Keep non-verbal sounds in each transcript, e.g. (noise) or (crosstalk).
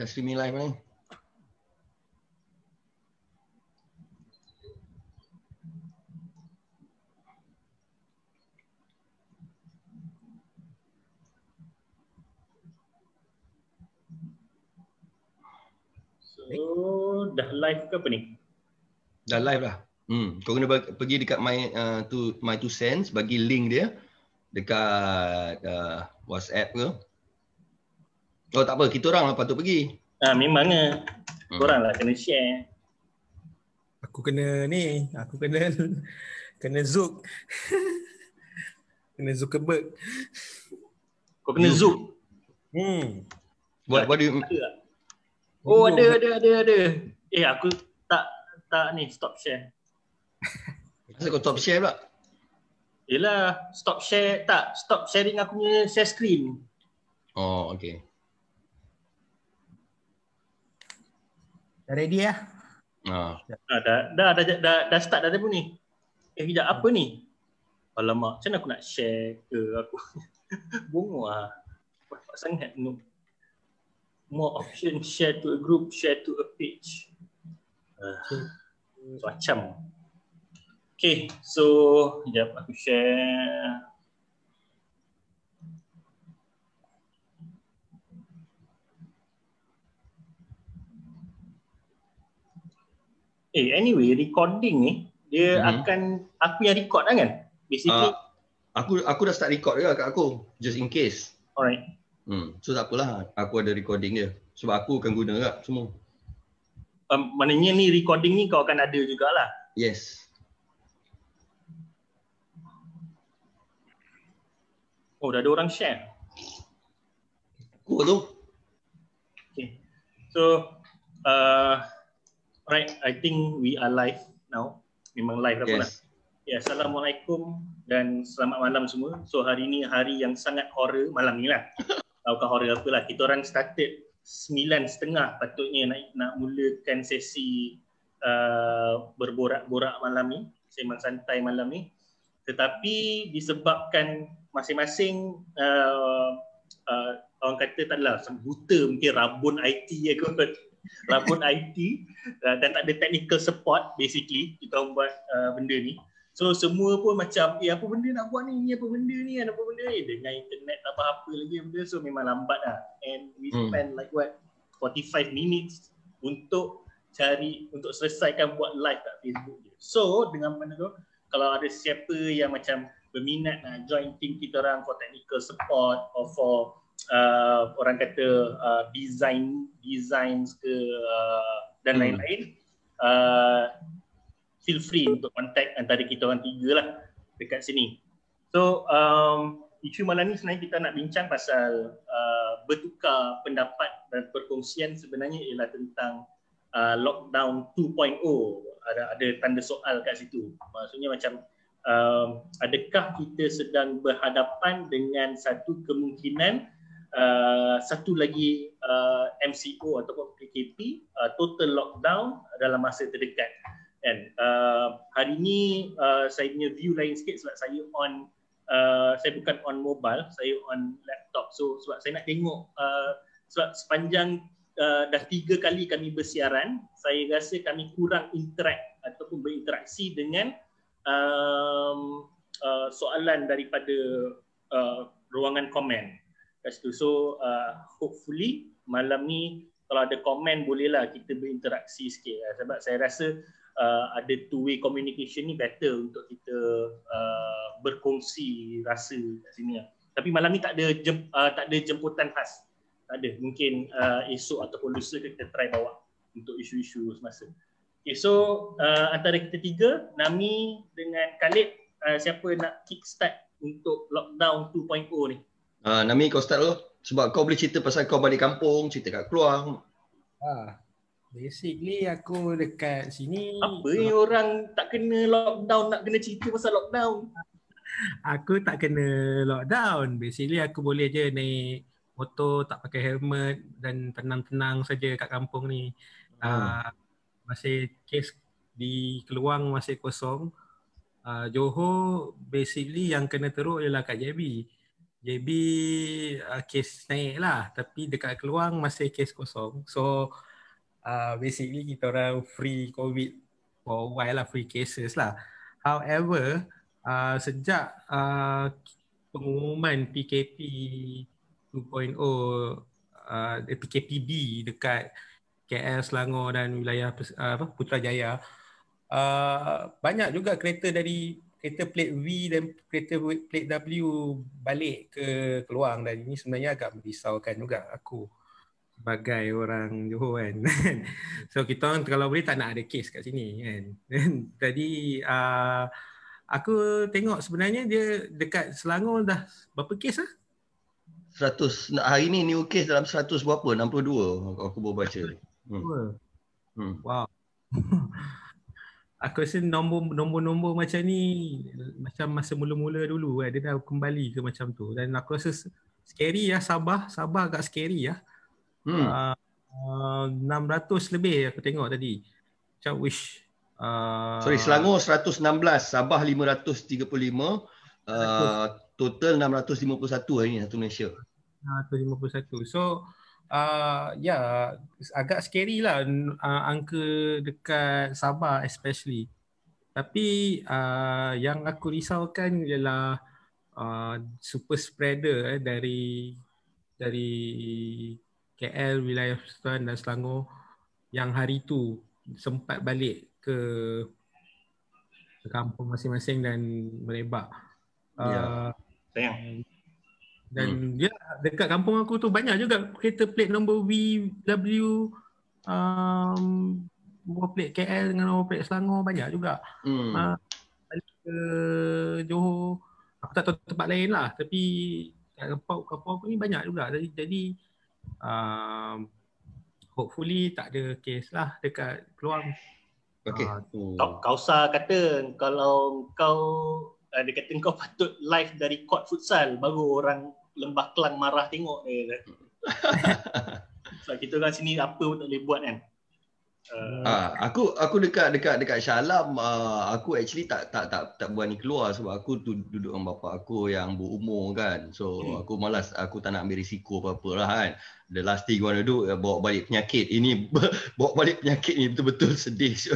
Dah streaming live ni. So, dah live ke apa ni? Dah live lah. Hmm, kau kena pergi dekat my uh, to my two cents bagi link dia dekat uh, WhatsApp ke. Oh tak apa, kita orang lah patut pergi. Ah memangnya. Hmm. Korang lah kena share. Aku kena ni, aku kena kena Zook. kena Zuckerberg. Kau kena Zook. Hmm. What what do you Oh ada ada ada ada. Eh aku tak tak ni stop share. Kenapa kau top share pula? Yelah, stop share tak, stop sharing aku punya share screen. Oh, okay. Dah ready ya? Ah. Ah, dah, dah, dah, dah, dah, dah start dah pun ni. Eh, kejap, apa ni? Alamak, macam mana aku nak share ke aku? Bongo lah. Banyak sangat no. More option, share to a group, share to a page. Uh, macam. Okay, so sekejap aku share. Eh, anyway, recording ni dia mm-hmm. akan aku yang record lah kan? Basically. Uh, aku aku dah start record juga kat aku, just in case. Alright. Hmm, so tak apalah, aku ada recording dia. Sebab aku akan guna juga semua. Um, maknanya ni recording ni kau akan ada jugalah. Yes. Oh, dah ada orang share. Cool tu. Okay. So, uh, right, I think we are live now. Memang live yes. pula. Ya, Assalamualaikum dan selamat malam semua. So, hari ni hari yang sangat horror malam ni lah. (laughs) Tahu horror apa lah. Kita orang started sembilan setengah patutnya nak, nak mulakan sesi uh, berborak-borak malam ni. Sembang santai malam ni. Tetapi disebabkan masing-masing uh, uh, orang kata tak adalah buta mungkin rabun IT ya kot rabun IT uh, dan tak ada technical support basically kita orang buat uh, benda ni. So semua pun macam eh apa benda nak buat ni? Ni apa benda ni? Kan apa benda ni? Dengan internet tak apa-apa lagi benda so memang lambat lah. And we hmm. spend like what 45 minutes untuk cari untuk selesaikan buat live kat Facebook je. So dengan mana tu kalau ada siapa yang macam berminat nak join team kita orang for technical support or for uh, orang kata uh, design designs ke uh, dan hmm. lain-lain uh, feel free untuk contact antara kita orang tiga lah dekat sini. So um, isu malam ni sebenarnya kita nak bincang pasal uh, bertukar pendapat dan perkongsian sebenarnya ialah tentang uh, lockdown 2.0 ada ada tanda soal kat situ. Maksudnya macam uh, adakah kita sedang berhadapan dengan satu kemungkinan uh, satu lagi uh, MCO ataupun PKP uh, total lockdown dalam masa terdekat. Kan? Uh, hari ini uh, saya punya view lain sikit sebab saya on uh, saya bukan on mobile saya on laptop. So sebab saya nak tengok uh, sebab sepanjang uh, dah tiga kali kami bersiaran saya rasa kami kurang interact ataupun berinteraksi dengan um, uh, soalan daripada uh, ruangan komen kat situ. So uh, hopefully malam ni kalau ada komen bolehlah kita berinteraksi sikit uh, sebab saya rasa uh, ada two way communication ni better untuk kita uh, berkongsi rasa kat sini lah. Tapi malam ni tak ada jem, uh, tak ada jemputan khas. Tak ada. Mungkin uh, esok ataupun lusa kita try bawa untuk isu-isu semasa. Okay, so uh, antara kita tiga, Nami dengan Khalid, uh, siapa nak kickstart untuk lockdown 2.0 ni? Uh, Nami kau start dulu. Sebab kau boleh cerita pasal kau balik kampung, cerita kat keluar. Ah, basically aku dekat sini. Apa ni orang tak kena lockdown, nak kena cerita pasal lockdown? (laughs) Aku tak kena lockdown. Basically aku boleh je naik motor, tak pakai helmet dan tenang-tenang saja kat kampung ni. Hmm. Uh, masih kes di Keluang masih kosong. Uh, Johor basically yang kena teruk ialah Kak JB. JB uh, kes naik lah tapi dekat Keluang masih kes kosong. So uh, basically kita orang free COVID for a while lah, free cases lah. However, uh, sejak uh, pengumuman PKP 2.0 uh, PKPB dekat KL, Selangor dan wilayah uh, Putrajaya uh, banyak juga kereta dari kereta plate V dan kereta plate W balik ke Keluang dan ini sebenarnya agak merisaukan juga aku sebagai orang Johor kan. (laughs) so kita orang kalau boleh tak nak ada kes kat sini kan. (laughs) Jadi uh, aku tengok sebenarnya dia dekat Selangor dah berapa kes ah? 100 hari ni new case dalam 100 berapa 62 aku baru baca. Hmm. hmm. Wow. (laughs) aku rasa nombor nombor-nombor macam ni macam masa mula-mula dulu kan dia dah kembali ke macam tu. Dan aku rasa scary ya Sabah Sabah agak scary ya. Hmm. uh, uh, 600 lebih aku tengok tadi. Macam wish uh, sorry Selangor 116 Sabah 535 uh, total 651 hari ni satu Malaysia. 651 so uh, ya yeah, agak scary lah uh, angka dekat Sabah especially. Tapi uh, yang aku risaukan ialah uh, super spreader eh, dari dari KL wilayah Sultan dan Selangor yang hari tu sempat balik ke, ke kampung masing-masing dan merebak. Ya. Uh, Sayang. Dan hmm. dia dekat kampung aku tu banyak juga kereta plate nombor VW um, nombor plate KL dengan nombor plate Selangor banyak juga. Hmm. Uh, ke Johor. Aku tak tahu tempat lain lah tapi kat kampung, kampung aku ni banyak juga. Jadi, jadi um, hopefully tak ada kes lah dekat Keluang. Okay. Uh, kau, kau sah kata kalau kau uh, dia kata kau patut live dari court futsal baru orang lembah kelang marah tengok dia (laughs) kata. so, kita kan sini apa pun tak boleh buat kan. Uh, ah, aku aku dekat dekat dekat Shalam uh, aku actually tak tak tak tak berani keluar sebab aku tu duduk dengan bapa aku yang berumur kan. So hmm. aku malas aku tak nak ambil risiko apa-apa lah kan. The last thing you want to do uh, bawa balik penyakit. Ini (laughs) bawa balik penyakit ni betul-betul sedih. (laughs)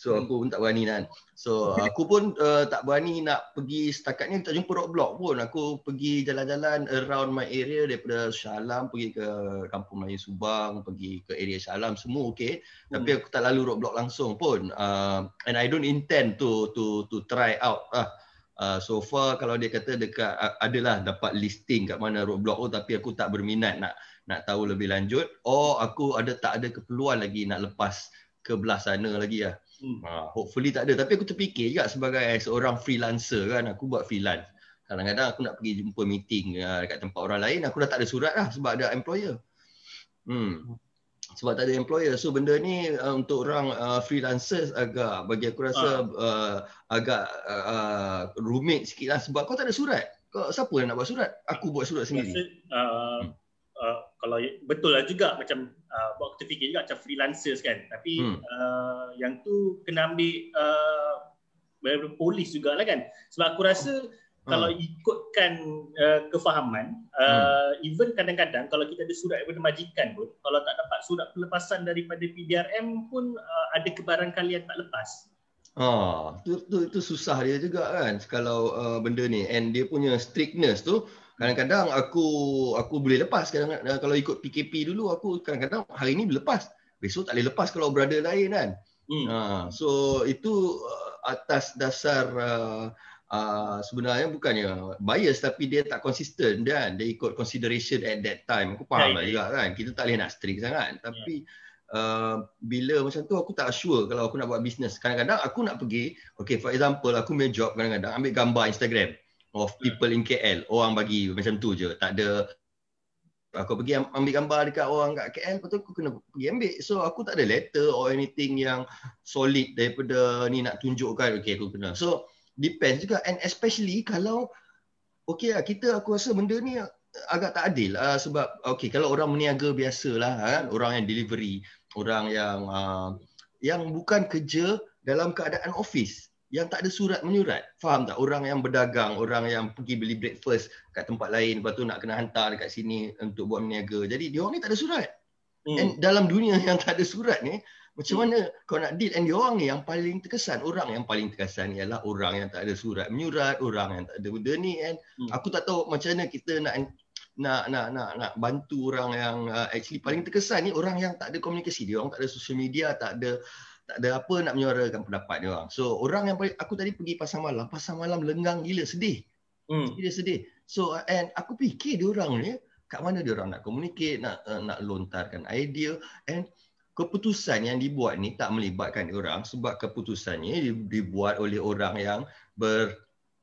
So aku pun tak berani kan. So aku pun uh, tak berani nak pergi. Setakat ni tak jumpa roadblock pun. Aku pergi jalan-jalan around my area daripada Shalam pergi ke Kampung Melayu Subang pergi ke area Shalam semua okey hmm. Tapi aku tak lalu roadblock langsung pun uh, and I don't intend to to to try out uh, Uh, so far kalau dia kata dekat uh, adalah dapat listing kat mana roadblock tu tapi aku tak berminat nak nak tahu lebih lanjut oh aku ada tak ada keperluan lagi nak lepas ke belah sana lagi lah. Hmm. Uh, hopefully tak ada tapi aku terfikir juga sebagai seorang freelancer kan aku buat freelance. Kadang-kadang aku nak pergi jumpa meeting uh, dekat tempat orang lain aku dah tak ada surat lah sebab ada employer. Hmm. Sebab tak ada employer. So benda ni uh, untuk orang uh, freelancers agak bagi aku rasa uh, agak uh, uh, rumit sikit lah sebab kau tak ada surat. Kau, siapa yang nak buat surat? Aku buat surat sendiri. Rasa, uh, hmm. uh, kalau betul lah juga macam uh, buat kita fikir juga macam freelancers kan tapi hmm. uh, yang tu kena ambil uh, polis jugalah kan sebab aku rasa hmm. Kalau ikutkan uh, kefahaman uh, hmm. even kadang-kadang kalau kita ada surat daripada majikan pun kalau tak dapat surat pelepasan daripada PDRM pun uh, ada kebarangkalian tak lepas. Ah, tu, tu, itu susah dia juga kan kalau uh, benda ni. And dia punya strictness tu kadang-kadang aku aku boleh lepas kadang, kadang kalau ikut PKP dulu aku kadang-kadang hari ni boleh lepas. Besok tak boleh lepas kalau brother lain kan. Hmm. uh, so itu uh, atas dasar uh, uh, sebenarnya bukannya bias tapi dia tak konsisten kan dia ikut consideration at that time aku faham yeah, lah yeah. juga kan kita tak boleh nak strict sangat tapi yeah. Uh, bila macam tu aku tak sure kalau aku nak buat bisnes. Kadang-kadang aku nak pergi, okay for example aku main job kadang-kadang ambil gambar Instagram of people in KL. Orang bagi macam tu je. Tak ada aku pergi ambil gambar dekat orang kat KL lepas tu aku kena pergi ambil. So aku tak ada letter or anything yang solid daripada ni nak tunjukkan okay aku kena. So depends juga and especially kalau okay lah kita aku rasa benda ni agak tak adil uh, sebab okay kalau orang meniaga biasa lah kan orang yang delivery orang yang uh, yang bukan kerja dalam keadaan office yang tak ada surat menyurat. Faham tak? Orang yang berdagang, orang yang pergi beli breakfast kat tempat lain, lepas tu nak kena hantar dekat sini untuk buat meniaga. Jadi dia orang ni tak ada surat. Hmm. And dalam dunia (laughs) yang tak ada surat ni, macam mana kau nak deal and orang ni yang paling terkesan. Orang yang paling terkesan ialah orang yang tak ada surat menyurat, orang yang tak ada benda ni and hmm. aku tak tahu macam mana kita nak nak nak nak nak bantu orang yang uh, actually paling terkesan ni orang yang tak ada komunikasi dia orang tak ada social media tak ada tak ada apa nak menyuarakan pendapat dia orang so orang yang paling, aku tadi pergi pasar malam pasar malam lenggang gila sedih hmm. dia sedih so and aku fikir dia orang ni kat mana dia orang nak communicate nak uh, nak lontarkan idea and keputusan yang dibuat ni tak melibatkan orang sebab keputusannya dibuat oleh orang yang ber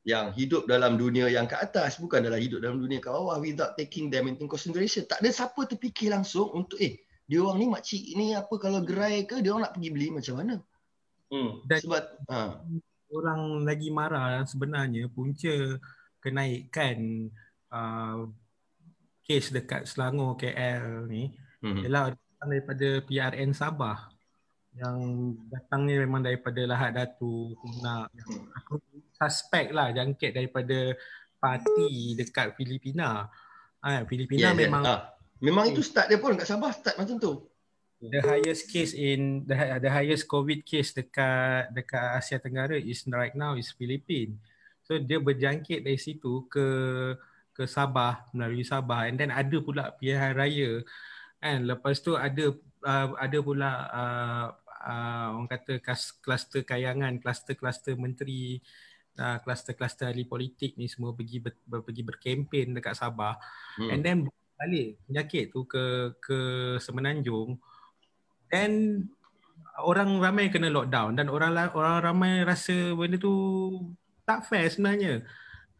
yang hidup dalam dunia yang ke atas bukan dalam hidup dalam dunia ke bawah without taking them into consideration tak ada siapa terfikir langsung untuk eh dia orang ni makcik ni apa kalau gerai ke dia orang nak pergi beli macam mana hmm. Dan sebab ha. orang lagi marah sebenarnya punca kenaikan uh, kes dekat Selangor KL ni hmm. ialah daripada PRN Sabah yang datangnya memang daripada Lahad Datu Kuna aku suspek lah jangkit daripada parti dekat Filipina. Ha, Filipina yeah, memang yeah. Ha. Memang itu start dia pun kat Sabah start macam tu. The highest case in the, the highest COVID case dekat dekat Asia Tenggara is right now is Philippines. So dia berjangkit dari situ ke ke Sabah melalui Sabah and then ada pula pilihan raya kan? Lepas tu ada uh, ada pula uh, uh, orang kata kluster kayangan kluster-kluster menteri uh, kluster-kluster ahli politik ni semua pergi ber, pergi berkempen dekat Sabah. Hmm. and then balik penyakit tu ke ke Semenanjung. Dan orang ramai kena lockdown dan orang orang ramai rasa benda tu tak fair sebenarnya.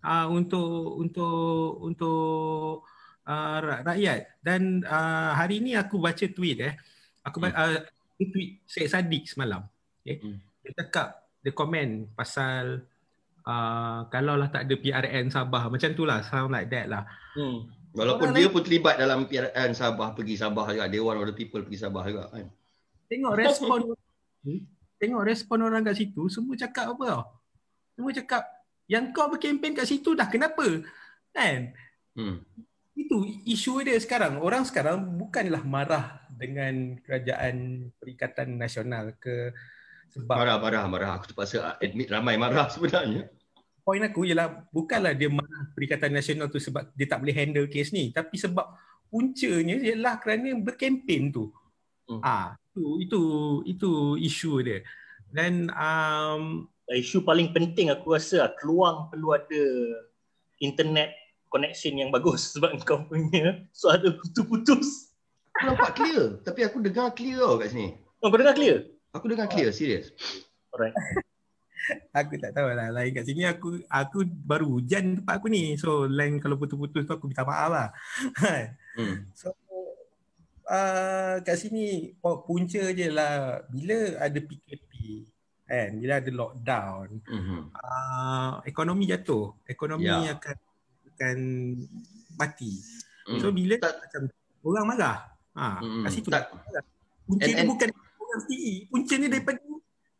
Uh, untuk untuk untuk uh, rakyat dan uh, hari ni aku baca tweet eh aku hmm. uh, tweet Syed Saddiq semalam okay. hmm. dia cakap dia komen pasal uh, kalau lah tak ada PRN Sabah macam tu lah sound like that lah hmm. walaupun orang dia lain, pun terlibat dalam PRN Sabah pergi Sabah juga one of the people pergi Sabah juga kan tengok respon tengok respon orang kat situ semua cakap apa tau semua cakap yang kau berkempen kat situ dah kenapa kan hmm. Itu isu dia sekarang. Orang sekarang bukanlah marah dengan kerajaan perikatan nasional ke sebab marah marah marah. Aku terpaksa admit ramai marah sebenarnya. Poin aku ialah bukanlah dia marah perikatan nasional tu sebab dia tak boleh handle kes ni. Tapi sebab puncanya ialah kerana berkempen tu. Hmm. ah itu itu itu isu dia. Dan um, isu paling penting aku rasa keluar perlu ada internet connection yang bagus (laughs) sebab kau punya suara putus-putus aku nampak clear tapi aku dengar clear tau kat sini oh, kau dengar clear Aku dengar clear, serius. Alright. (laughs) aku tak tahu lah. Lain kat sini aku aku baru hujan tempat aku ni. So lain kalau putus-putus tu aku minta maaf lah. (laughs) hmm. So uh, kat sini punca je lah bila ada PKP kan, bila ada lockdown, mm-hmm. uh, ekonomi jatuh. Ekonomi yeah. akan akan mati. Mm. So bila tak, macam orang marah. Ha, mm. kat situ. Tak. Punca and, and, bukan PE punca ni daripada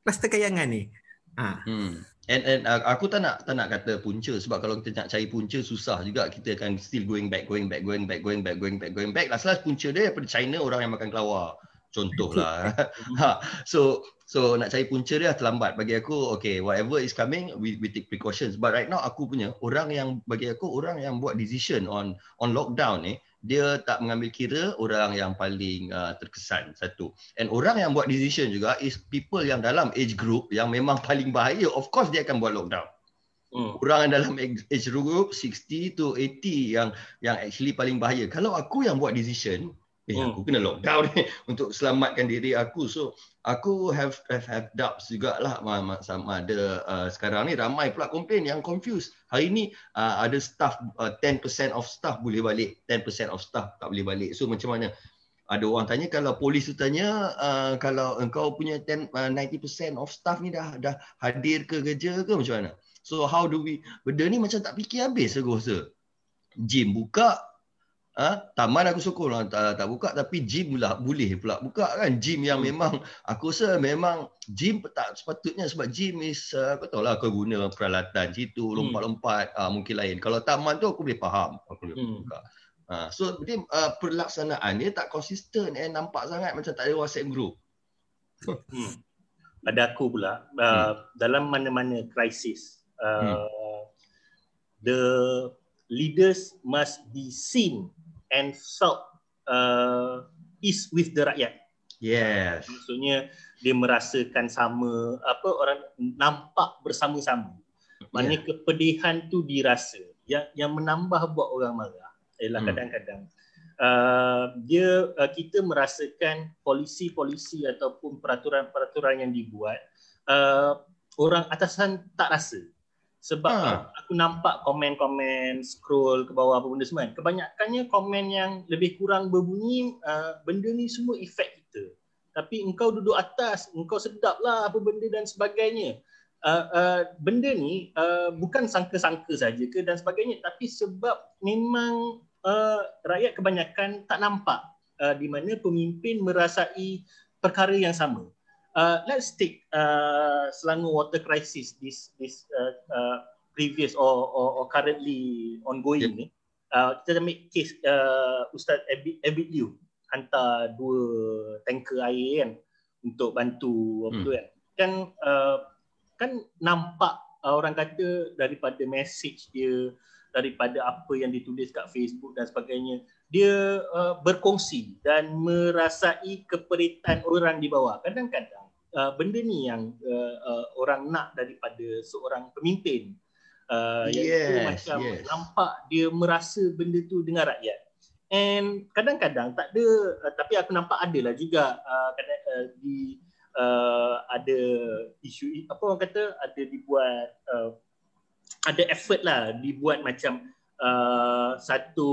kluster kayangan ni. Ha. Hmm. And, and uh, aku tak nak tak nak kata punca sebab kalau kita nak cari punca susah juga kita akan still going back going back going back going back going back going back last last punca dia daripada China orang yang makan kelawar contohlah (laughs) ha so so nak cari punca dia terlambat. Bagi aku okay whatever is coming we we take precautions. But right now aku punya orang yang bagi aku orang yang buat decision on on lockdown ni dia tak mengambil kira orang yang paling uh, terkesan satu. And orang yang buat decision juga is people yang dalam age group yang memang (laughs) paling bahaya. Of course dia akan buat lockdown. Hmm. orang yang dalam age group 60 to 80 yang yang actually paling bahaya. Kalau aku yang buat decision eh hmm. aku kena lockdown ni (laughs) untuk selamatkan diri aku. So aku have have, have doubts jugalah. Sama ada uh, sekarang ni ramai pula komplain yang confused. Hari ni uh, ada staff uh, 10% of staff boleh balik. 10% of staff tak boleh balik. So macam mana? Ada orang tanya kalau polis tu tanya uh, kalau engkau punya 10 uh, 90% of staff ni dah dah hadir ke kerja ke macam mana? So how do we benda ni macam tak fikir habis aku rasa gym buka Ha? Taman aku sokong lah tak, tak buka tapi gym lah boleh pula buka kan gym yang hmm. memang aku rasa memang gym tak sepatutnya sebab gym is uh, aku tahu lah aku guna peralatan situ hmm. lompat-lompat uh, mungkin lain kalau taman tu aku boleh faham aku boleh hmm. buka uh, so dia uh, pelaksanaan dia tak konsisten eh nampak sangat macam tak ada WhatsApp group (laughs) hmm. pada aku pula uh, hmm. dalam mana-mana krisis uh, hmm. the leaders must be seen and felt uh, is with the rakyat. Yes. Maksudnya dia merasakan sama apa orang nampak bersama-sama. Maknanya yeah. kepedihan tu dirasa. Yang yang menambah buat orang marah ialah hmm. kadang-kadang uh, dia uh, kita merasakan polisi-polisi ataupun peraturan-peraturan yang dibuat uh, orang atasan tak rasa sebab ha. aku nampak komen-komen scroll ke bawah apa benda semua kan. Kebanyakannya komen yang lebih kurang berbunyi uh, benda ni semua efek kita. Tapi engkau duduk atas, engkau sedap lah apa benda dan sebagainya. Uh, uh, benda ni uh, bukan sangka-sangka saja ke dan sebagainya tapi sebab memang uh, rakyat kebanyakan tak nampak uh, di mana pemimpin merasai perkara yang sama uh, let's take uh, Selangor water crisis this this uh, uh, previous or, or or currently ongoing yeah. ni. Uh, kita ambil case uh, Ustaz Abid, Abid Liu hantar dua tanker air kan untuk bantu apa hmm. tu kan. Kan uh, kan nampak uh, orang kata daripada message dia daripada apa yang ditulis kat Facebook dan sebagainya dia uh, berkongsi dan merasai keperitan orang di bawah kadang-kadang uh, benda ni yang uh, uh, orang nak daripada seorang pemimpin. Uh, yes, macam yes. nampak dia merasa benda tu dengan rakyat. And kadang-kadang tak ada uh, tapi aku nampak ada lah juga uh, kadang, uh, di uh, ada isu apa orang kata ada dibuat uh, ada effort lah dibuat macam uh, satu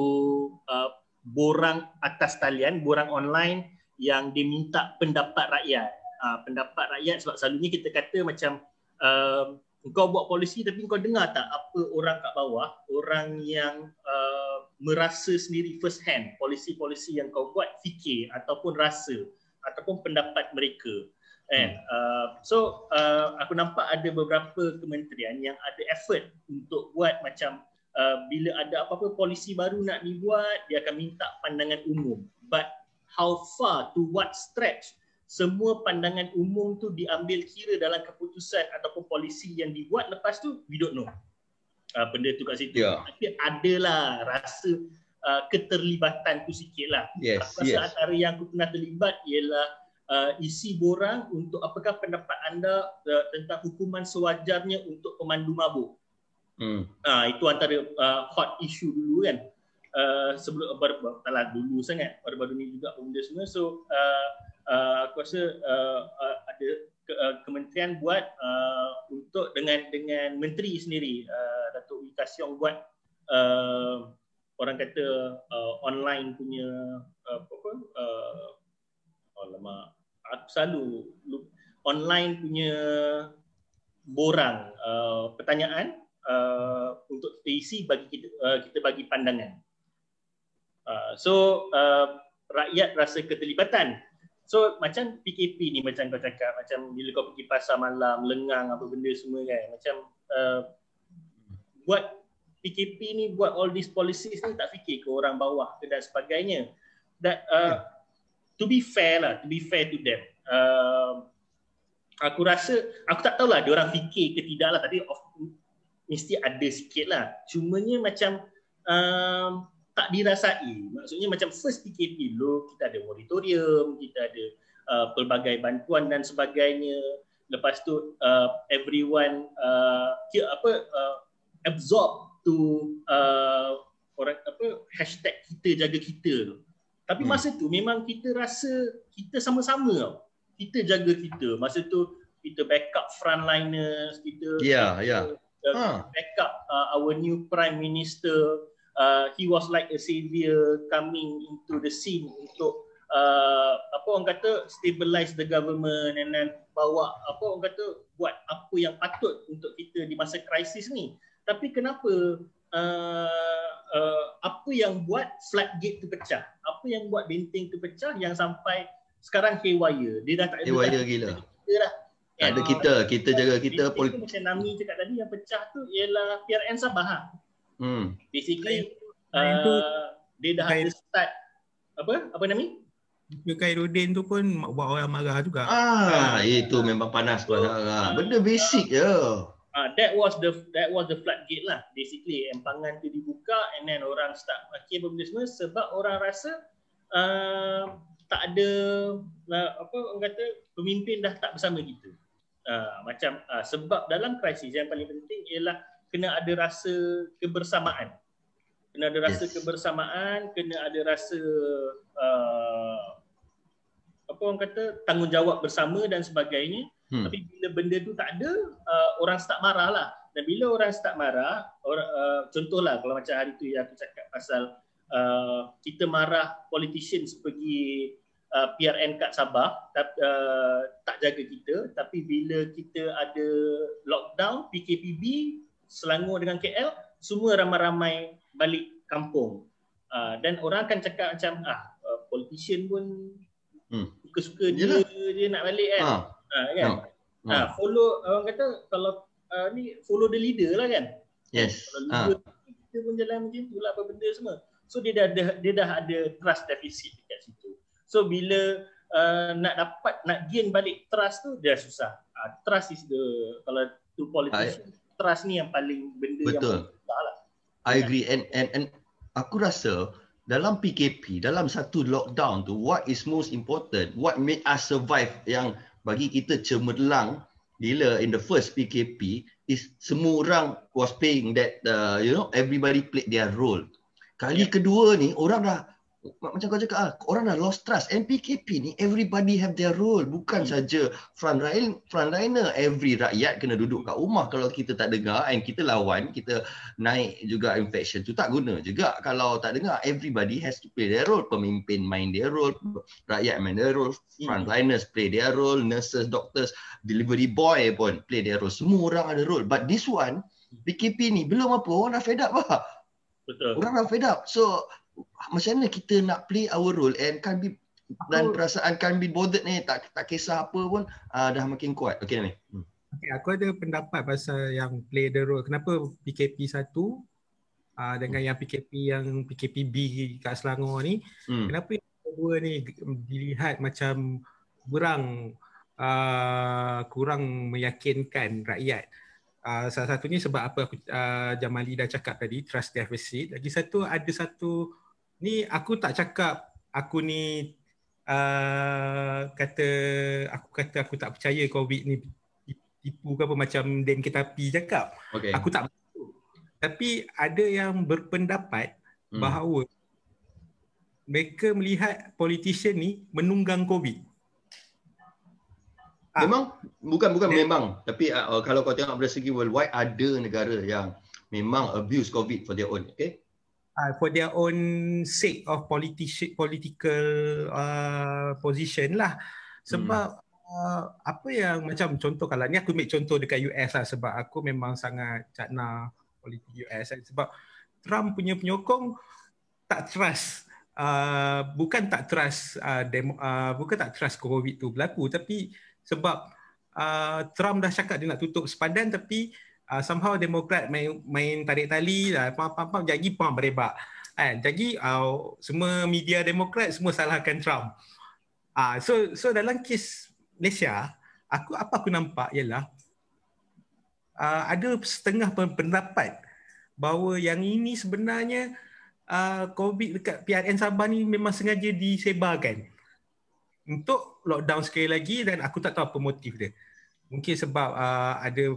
uh, borang atas talian borang online yang diminta pendapat rakyat uh, pendapat rakyat sebab selalunya kita kata macam uh, kau buat polisi tapi kau dengar tak apa orang kat bawah orang yang uh, merasa sendiri first hand polisi-polisi yang kau buat fikir ataupun rasa ataupun pendapat mereka kan hmm. uh, so uh, aku nampak ada beberapa kementerian yang ada effort untuk buat macam uh, bila ada apa-apa polisi baru nak dibuat dia akan minta pandangan umum but how far to what stretch semua pandangan umum tu diambil kira dalam keputusan ataupun polisi yang dibuat lepas tu we don't know uh, benda tu kat situ yeah. tapi adalah rasa uh, keterlibatan tu sikit lah yes, rasa yes. antara yang aku pernah terlibat ialah uh, isi borang untuk apakah pendapat anda uh, tentang hukuman sewajarnya untuk pemandu mabuk hmm. uh, itu antara uh, hot issue dulu kan uh, sebelum baru, baru, dulu sangat. Baru-baru ni juga benda semua. So uh, uh, aku rasa uh, uh, ada ke, uh, kementerian buat uh, untuk dengan dengan menteri sendiri. Uh, Datuk Wee Kasiong buat uh, orang kata uh, online punya uh, apa apa uh, oh lama aku selalu online punya borang uh, pertanyaan uh, untuk isi bagi kita uh, kita bagi pandangan uh, so uh, rakyat rasa keterlibatan. So macam PKP ni macam kau cakap macam bila kau pergi pasar malam lengang apa benda semua kan macam uh, buat PKP ni buat all these policies ni tak fikir ke orang bawah ke dan sebagainya. That uh, yeah. to be fair lah to be fair to them uh, aku rasa aku tak tahulah dia orang fikir ke tidak lah tapi of, mesti ada sikit lah. Cumanya macam um, tak dirasai. Maksudnya macam first PKP dulu kita ada moratorium, kita ada uh, pelbagai bantuan dan sebagainya. Lepas tu uh, everyone uh, apa uh, absorb to uh, orang apa hashtag kita jaga kita tu. Tapi hmm. masa tu memang kita rasa kita sama-sama tau. Kita jaga kita. Masa tu kita backup frontliners, kita yeah, yeah. Uh, huh. backup uh, our new prime minister uh, he was like a savior coming into the scene untuk uh, apa orang kata stabilize the government and then bawa apa orang kata buat apa yang patut untuk kita di masa krisis ni tapi kenapa uh, uh, apa yang buat floodgate tu pecah? Apa yang buat benteng tu pecah yang sampai sekarang haywire? Dia dah tak ada haywire gila. Kita dah. Tak ada kita, kita jaga kita politik. Macam Nami cakap tadi yang pecah tu ialah PRN Sabah. Hmm. Basically uh, dia dah ada start apa? Apa Nami? Khairuddin tu pun buat orang marah juga. Ah, itu memang panas tu. Ah, benda basic je. Uh, that was the that was the floodgate lah basically empangan tu dibuka and then orang start apa benda semua sebab orang rasa uh, tak ada uh, apa orang kata pemimpin dah tak bersama kita uh, macam uh, sebab dalam krisis yang paling penting ialah kena ada rasa kebersamaan kena ada rasa yes. kebersamaan kena ada rasa uh, apa orang kata tanggungjawab bersama dan sebagainya Hmm. Tapi bila benda tu tak ada, uh, orang start marah lah. Dan bila orang start marah, orang, uh, contohlah kalau macam hari tu yang aku cakap pasal uh, kita marah politicians pergi uh, PRN kat Sabah tak, uh, tak jaga kita. Tapi bila kita ada lockdown, PKPB, Selangor dengan KL, semua ramai-ramai balik kampung. Uh, dan orang akan cakap macam, ah, uh, politician pun hmm. suka-suka dia, dia nak balik kan. Ha. Ha, kan? No. Ha, follow orang kata kalau uh, ni follow the leader lah kan. Yes. Kalau leader ha. kita pun jalan macam tu lah apa benda semua. So dia dah ada dia dah ada trust deficit dekat situ. So bila uh, nak dapat nak gain balik trust tu dia susah. Uh, trust is the kalau tu politician I, trust ni yang paling benda betul. yang lah. I agree and and and aku rasa dalam PKP dalam satu lockdown tu what is most important what make us survive yang bagi kita cemerlang bila in the first PKP is semua orang was paying that uh, you know everybody played their role. Kali yeah. kedua ni orang dah macam kau cakap ah, orang dah lost trust. MPKP ni everybody have their role. Bukan hmm. saja front line frontliner. Every rakyat kena duduk kat rumah kalau kita tak dengar and kita lawan, kita naik juga infection tu tak guna juga. Kalau tak dengar, everybody has to play their role. Pemimpin main their role, rakyat main their role, hmm. frontliners play their role, nurses, doctors, delivery boy pun play their role. Semua orang ada role. But this one, PKP ni belum apa, orang dah fed up lah. Betul. Orang dah fed up. So, macam mana kita nak play our role and can be aku, dan perasaan can be bothered ni tak tak kisah apa pun uh, dah makin kuat. Okey ni. Hmm. Okay, aku ada pendapat pasal yang play the role. Kenapa PKP satu uh, dengan hmm. yang PKP yang PKPB kat Selangor ni, hmm. kenapa yang kedua ni dilihat macam kurang uh, kurang meyakinkan rakyat. Uh, salah satunya sebab apa aku uh, Jamali dah cakap tadi trust deficit. Lagi satu ada satu ni aku tak cakap aku ni uh, kata aku kata aku tak percaya covid ni tipu ke apa macam Dan Ketapi cakap. Okay. Aku tak betul. Tapi ada yang berpendapat hmm. bahawa mereka melihat politician ni menunggang covid. Memang bukan bukan memang tapi uh, kalau kau tengok dari segi worldwide ada negara yang memang abuse covid for their own okay uh, for their own sake of politici- political uh, position lah sebab hmm. uh, apa yang macam contoh kalau ni aku ambil contoh dekat US lah sebab aku memang sangat cakna politik US lah. sebab Trump punya penyokong tak trust uh, bukan tak trust uh, demo, uh, bukan tak trust covid tu berlaku tapi sebab uh, Trump dah cakap dia nak tutup sepadan tapi uh, somehow demokrat main main tarik tali lah. Pam pam pam jadi pam berebak. Kan jadi uh, semua media demokrat semua salahkan Trump. Ah uh, so so dalam kes Malaysia aku apa aku nampak ialah uh, ada setengah pendapat bahawa yang ini sebenarnya uh, COVID dekat PRN Sabah ni memang sengaja disebarkan. Untuk lockdown sekali lagi dan aku tak tahu apa motif dia. Mungkin sebab uh, ada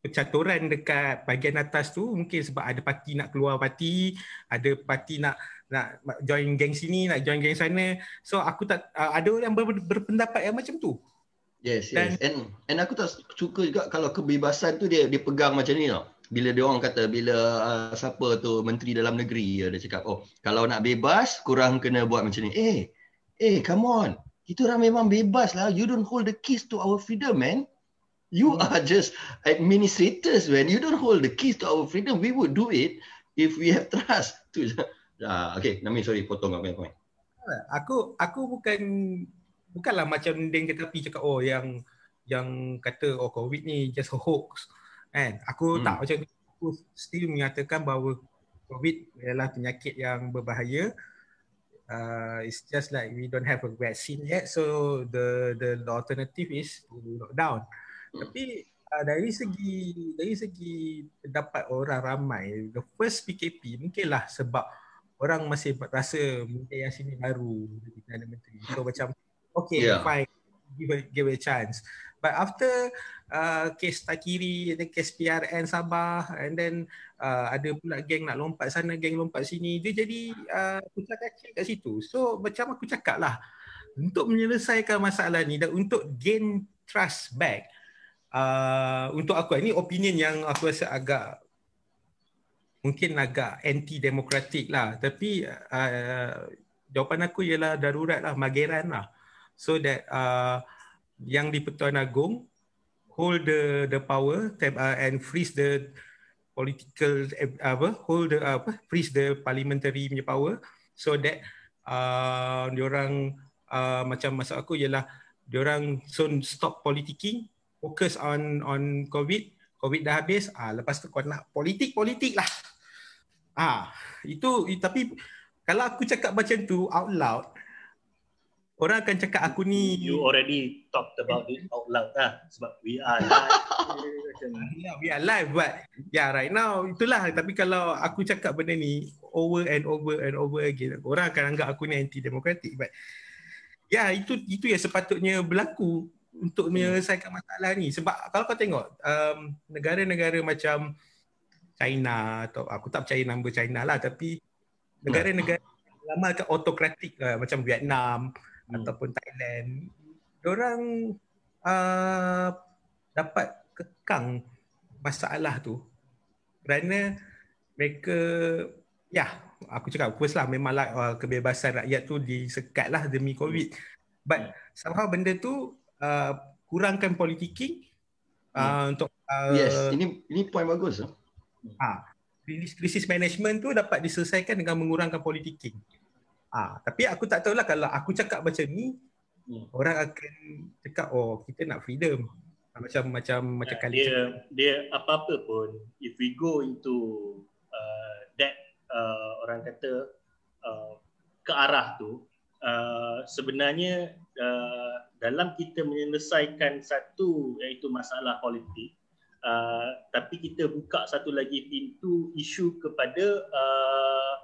percaturan dekat bahagian atas tu mungkin sebab ada parti nak keluar parti ada parti nak nak join geng sini nak join geng sana. So aku tak uh, ada orang ber, berpendapat yang macam tu. Yes Dan, yes. And and aku tak suka juga kalau kebebasan tu dia dia pegang macam ni tau. Bila dia orang kata bila uh, siapa tu menteri dalam negeri dia cakap oh kalau nak bebas kurang kena buat macam ni. Eh eh come on. Kita orang memang bebas lah. You don't hold the keys to our freedom man You hmm. are just administrators when you don't hold the keys to our freedom. We would do it if we have trust. (laughs) Tu je. Ah, okay, Nami sorry potong yang komen. Aku aku bukan bukanlah macam Deng kata tapi cakap oh yang yang kata oh covid ni just a hoax. Kan? Aku hmm. tak macam aku still menyatakan bahawa covid adalah penyakit yang berbahaya. Uh, it's just like we don't have a vaccine yet so the the, the alternative is to lock down. Hmm. Tapi uh, dari segi dari segi pendapat orang ramai the first PKP mungkinlah sebab orang masih rasa mungkin yang sini baru jadi Perdana Menteri so macam okay yeah. fine give a, give a chance but after uh, kes Takiri dan kes PRN Sabah and then uh, ada pula geng nak lompat sana geng lompat sini dia jadi uh, pucat kaki kat situ so macam aku cakap lah untuk menyelesaikan masalah ni dan untuk gain trust back uh, untuk aku ini opinion yang aku rasa agak mungkin agak anti demokratik lah. Tapi uh, jawapan aku ialah darurat lah mageran lah. So that uh, yang di Pertuan Agong hold the the power uh, and freeze the political uh, apa hold the uh, apa freeze the parliamentary punya power. So that uh, diorang uh, macam maksud aku ialah diorang soon stop politicking fokus on on covid covid dah habis ah lepas tu kau nak politik politik lah. Ah itu tapi kalau aku cakap macam tu out loud orang akan cakap aku ni you already talked about it out loud lah sebab we are live. Yeah, (laughs) we are live but yeah right now itulah. Tapi kalau aku cakap benda ni over and over and over again orang akan anggap aku ni anti demokratik but yeah, itu itu yang sepatutnya berlaku untuk hmm. menyelesaikan masalah ni sebab kalau kau tengok um, negara-negara macam China atau aku tak percaya nama China lah tapi negara-negara lama ke autokratik uh, macam Vietnam hmm. ataupun Thailand orang uh, dapat kekang masalah tu kerana mereka ya aku cakap first lah memanglah uh, kebebasan rakyat tu disekat lah demi covid but somehow benda tu uh, kurangkan politicking uh, hmm. untuk uh, yes ini ini point bagus ah uh, krisis management tu dapat diselesaikan dengan mengurangkan politicking ah uh, tapi aku tak tahulah kalau aku cakap macam ni hmm. orang akan cakap oh kita nak freedom macam macam macam kali dia dia apa-apa pun if we go into uh, that uh, orang kata uh, ke arah tu uh, sebenarnya uh, dalam kita menyelesaikan satu iaitu masalah politik uh, tapi kita buka satu lagi pintu isu kepada uh,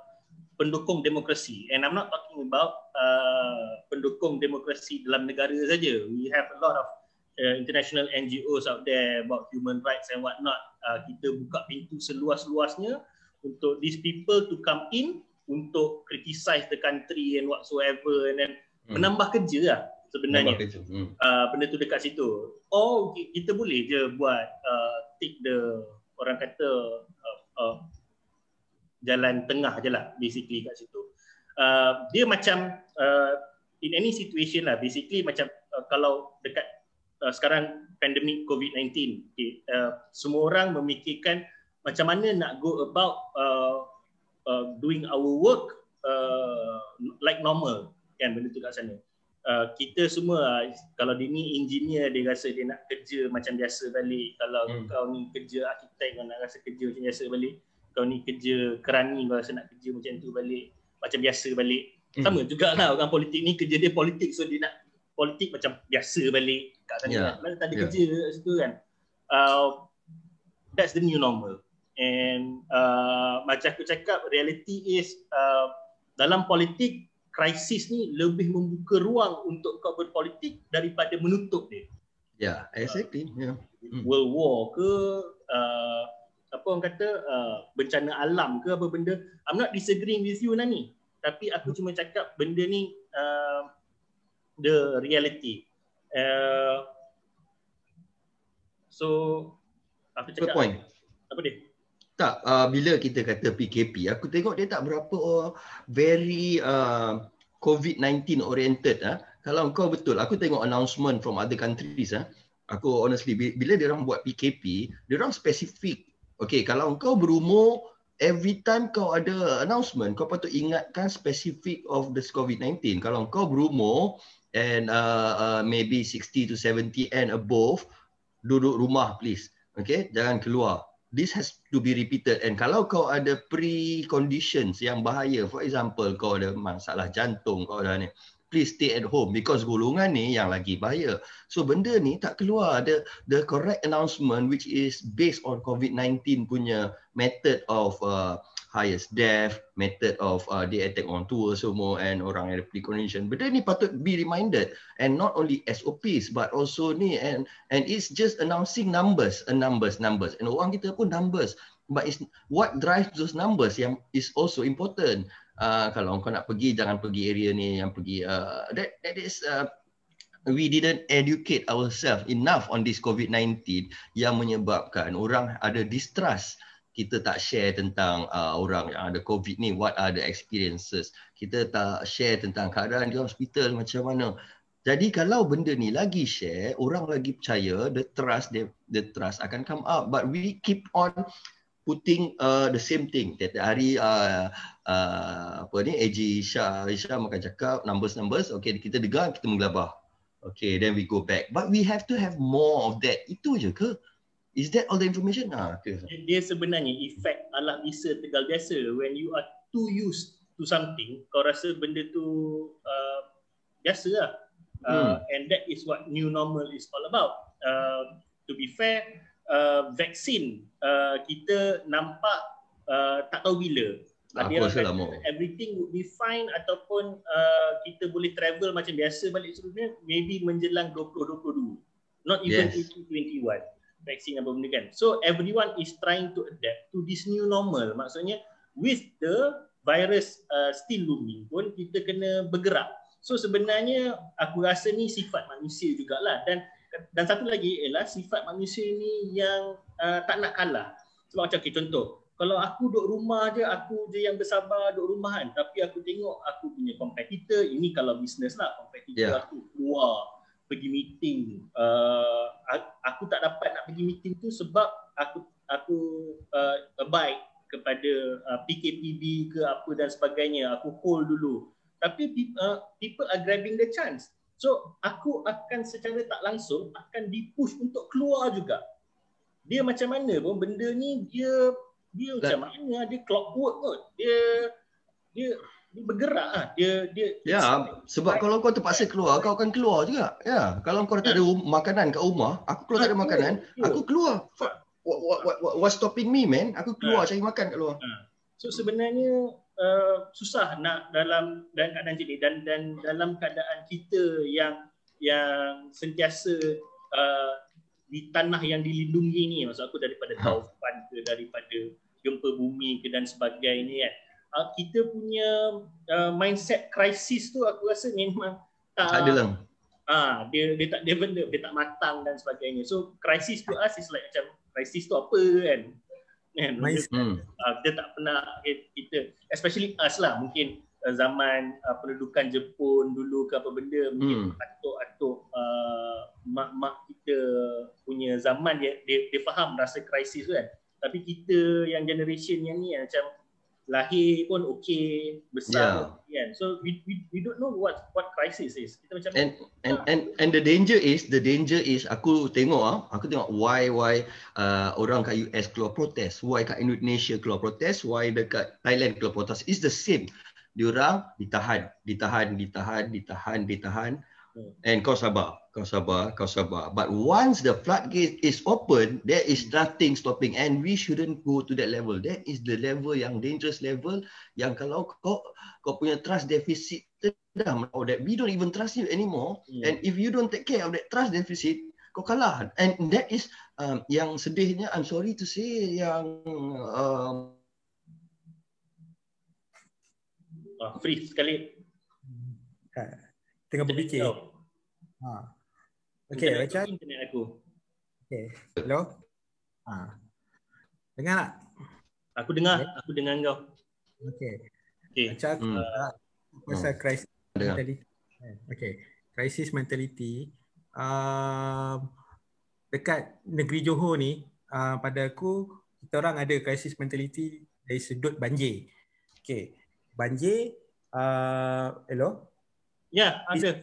pendukung demokrasi. And i'm not talking about uh, pendukung demokrasi dalam negara saja. We have a lot of uh, international NGOs out there about human rights and what not uh, kita buka pintu seluas-luasnya untuk these people to come in untuk criticize the country and whatsoever. And then hmm. menambah kerja lah sebenarnya hmm. uh, benda tu dekat situ oh kita boleh je buat uh, take the orang kata uh, uh, jalan tengah je lah basically kat situ uh, dia macam uh, in any situation lah basically macam uh, kalau dekat uh, sekarang pandemik COVID-19 okay, uh, semua orang memikirkan macam mana nak go about uh, uh, doing our work uh, like normal kan benda tu kat sana uh, kita semua kalau dia ni engineer dia rasa dia nak kerja macam biasa balik kalau hmm. kau ni kerja arkitek kau nak rasa kerja macam biasa balik kau ni kerja kerani kau rasa nak kerja macam tu balik macam biasa balik hmm. sama jugalah orang politik ni kerja dia politik so dia nak politik macam biasa balik kat sana yeah. kan tak ada yeah. kerja kat situ kan uh, that's the new normal and uh, macam aku cakap reality is uh, dalam politik krisis ni lebih membuka ruang untuk kau berpolitik daripada menutup dia. Ya, yeah, exactly. Yeah. World War ke uh, apa orang kata uh, bencana alam ke apa benda. I'm not disagreeing with you Nani. Tapi aku cuma cakap benda ni uh, the reality. Uh, so aku cakap Good point. apa dia? Tak, uh, bila kita kata PKP, aku tengok dia tak berapa uh, very uh, COVID-19 oriented. Uh. Kalau kau betul, aku tengok announcement from other countries. Uh. Aku honestly, bila dia orang buat PKP, dia orang spesifik. Okay, kalau kau berumur every time kau ada announcement, kau patut ingatkan specific of the COVID-19. Kalau kau berumur and uh, uh, maybe 60 to 70 and above, duduk rumah please. Okay, jangan keluar. This has to be repeated. And kalau kau ada pre-conditions yang bahaya, for example, kau ada masalah jantung, kau ada ni, please stay at home because golongan ni yang lagi bahaya. So benda ni tak keluar the the correct announcement which is based on COVID-19 punya method of uh, highest death, method of uh, dia attack on tua semua and orang ada precondition. Benda ni patut be reminded and not only SOPs but also ni and and it's just announcing numbers, and numbers, numbers. And orang kita pun numbers. But it's what drives those numbers yang is also important uh, kalau kau nak pergi jangan pergi area ni yang pergi uh, that that is uh, we didn't educate ourselves enough on this covid-19 yang menyebabkan orang ada distrust kita tak share tentang uh, orang yang ada covid ni what are the experiences kita tak share tentang keadaan di hospital macam mana jadi kalau benda ni lagi share orang lagi percaya the trust the, the trust akan come up but we keep on putting uh, the same thing. Tiap hari uh, uh, apa ni AG Isha Isha makan cakap numbers numbers. Okay kita dengar kita menggelabah. Okay then we go back. But we have to have more of that. Itu je ke? Is that all the information? Ah, okay. Dia sebenarnya efek ala bisa tegal biasa. When you are too used to something, kau rasa benda tu uh, biasa lah. Uh, hmm. And that is what new normal is all about. Uh, to be fair, uh, vaksin uh, kita nampak uh, tak tahu bila. Aku rasa lama. Everything would be fine ataupun uh, kita boleh travel macam biasa balik sebenarnya maybe menjelang 2022. Not even yes. 2021 vaksin apa benda kan. So everyone is trying to adapt to this new normal. Maksudnya with the virus uh, still looming pun kita kena bergerak. So sebenarnya aku rasa ni sifat manusia jugalah dan dan satu lagi ialah sifat manusia ni yang uh, tak nak kalah. Sebab macam okay, contoh, kalau aku duduk rumah je, aku je yang bersabar duduk rumah kan. Tapi aku tengok aku punya competitor, ini kalau bisnes lah, competitor yeah. aku keluar pergi meeting. Uh, aku tak dapat nak pergi meeting tu sebab aku aku uh, abide kepada uh, PKPB ke apa dan sebagainya. Aku hold dulu. Tapi uh, people are grabbing the chance. So aku akan secara tak langsung akan dipush untuk keluar juga. Dia macam mana pun benda ni dia dia macam mana dia clockwork kot. Dia dia dia bergerak ah. Dia dia Ya, sebab kalau kau terpaksa keluar kau akan keluar juga. Ya, kalau kau tak ada makanan kat rumah, aku kalau tak ada makanan, aku keluar. What, what, what, what, what stopping me man? Aku keluar cari makan kat luar. So sebenarnya uh, susah nak dalam dalam keadaan ni dan dan dalam keadaan kita yang yang sentiasa uh, di tanah yang dilindungi ni maksud aku daripada ha. taufan ke daripada gempa bumi ke dan sebagainya kan uh, kita punya uh, mindset krisis tu aku rasa memang tak ada lah. Ah dia dia tak dia benda dia tak matang dan sebagainya. So krisis to us is like macam krisis tu apa kan? Kan? Hmm. uh, dia tak pernah kita especially us lah. Mungkin uh, zaman uh, pendudukan Jepun dulu ke apa benda mungkin hmm. atuk-atuk uh, mak-mak kita punya zaman dia, dia dia faham rasa krisis kan. Tapi kita yang generation yang ni macam lahir pun okey besar yeah. kan so we, we we don't know what what crisis is kita macam and and and and the danger is the danger is aku tengok ah aku tengok why why uh, orang kat US keluar protes why kat Indonesia keluar protes why dekat Thailand keluar protes is the same diorang ditahan ditahan ditahan ditahan ditahan. And kau sabar kau sabar, kau sabar. But once the floodgate is open, there is nothing stopping. And we shouldn't go to that level. That is the level yang dangerous level yang kalau kau kau punya trust deficit dah oh, that we don't even trust you anymore. Hmm. and if you don't take care of that trust deficit kau kalah. And that is um, yang sedihnya I'm sorry to say yang um, oh, free sekali tengah berfikir ha Okey. Internet aku. Okey. Hello. Ha. Dengar tak? Aku dengar, okay. aku dengar kau. Okey. Okey. Richard, hmm. uh, pasal hmm. crisis mentality. Okey. Crisis mentality. Uh, dekat negeri Johor ni, uh, pada aku, kita orang ada crisis mentality dari sudut banjir. Okay. Banjir, uh, hello? Ya, ada.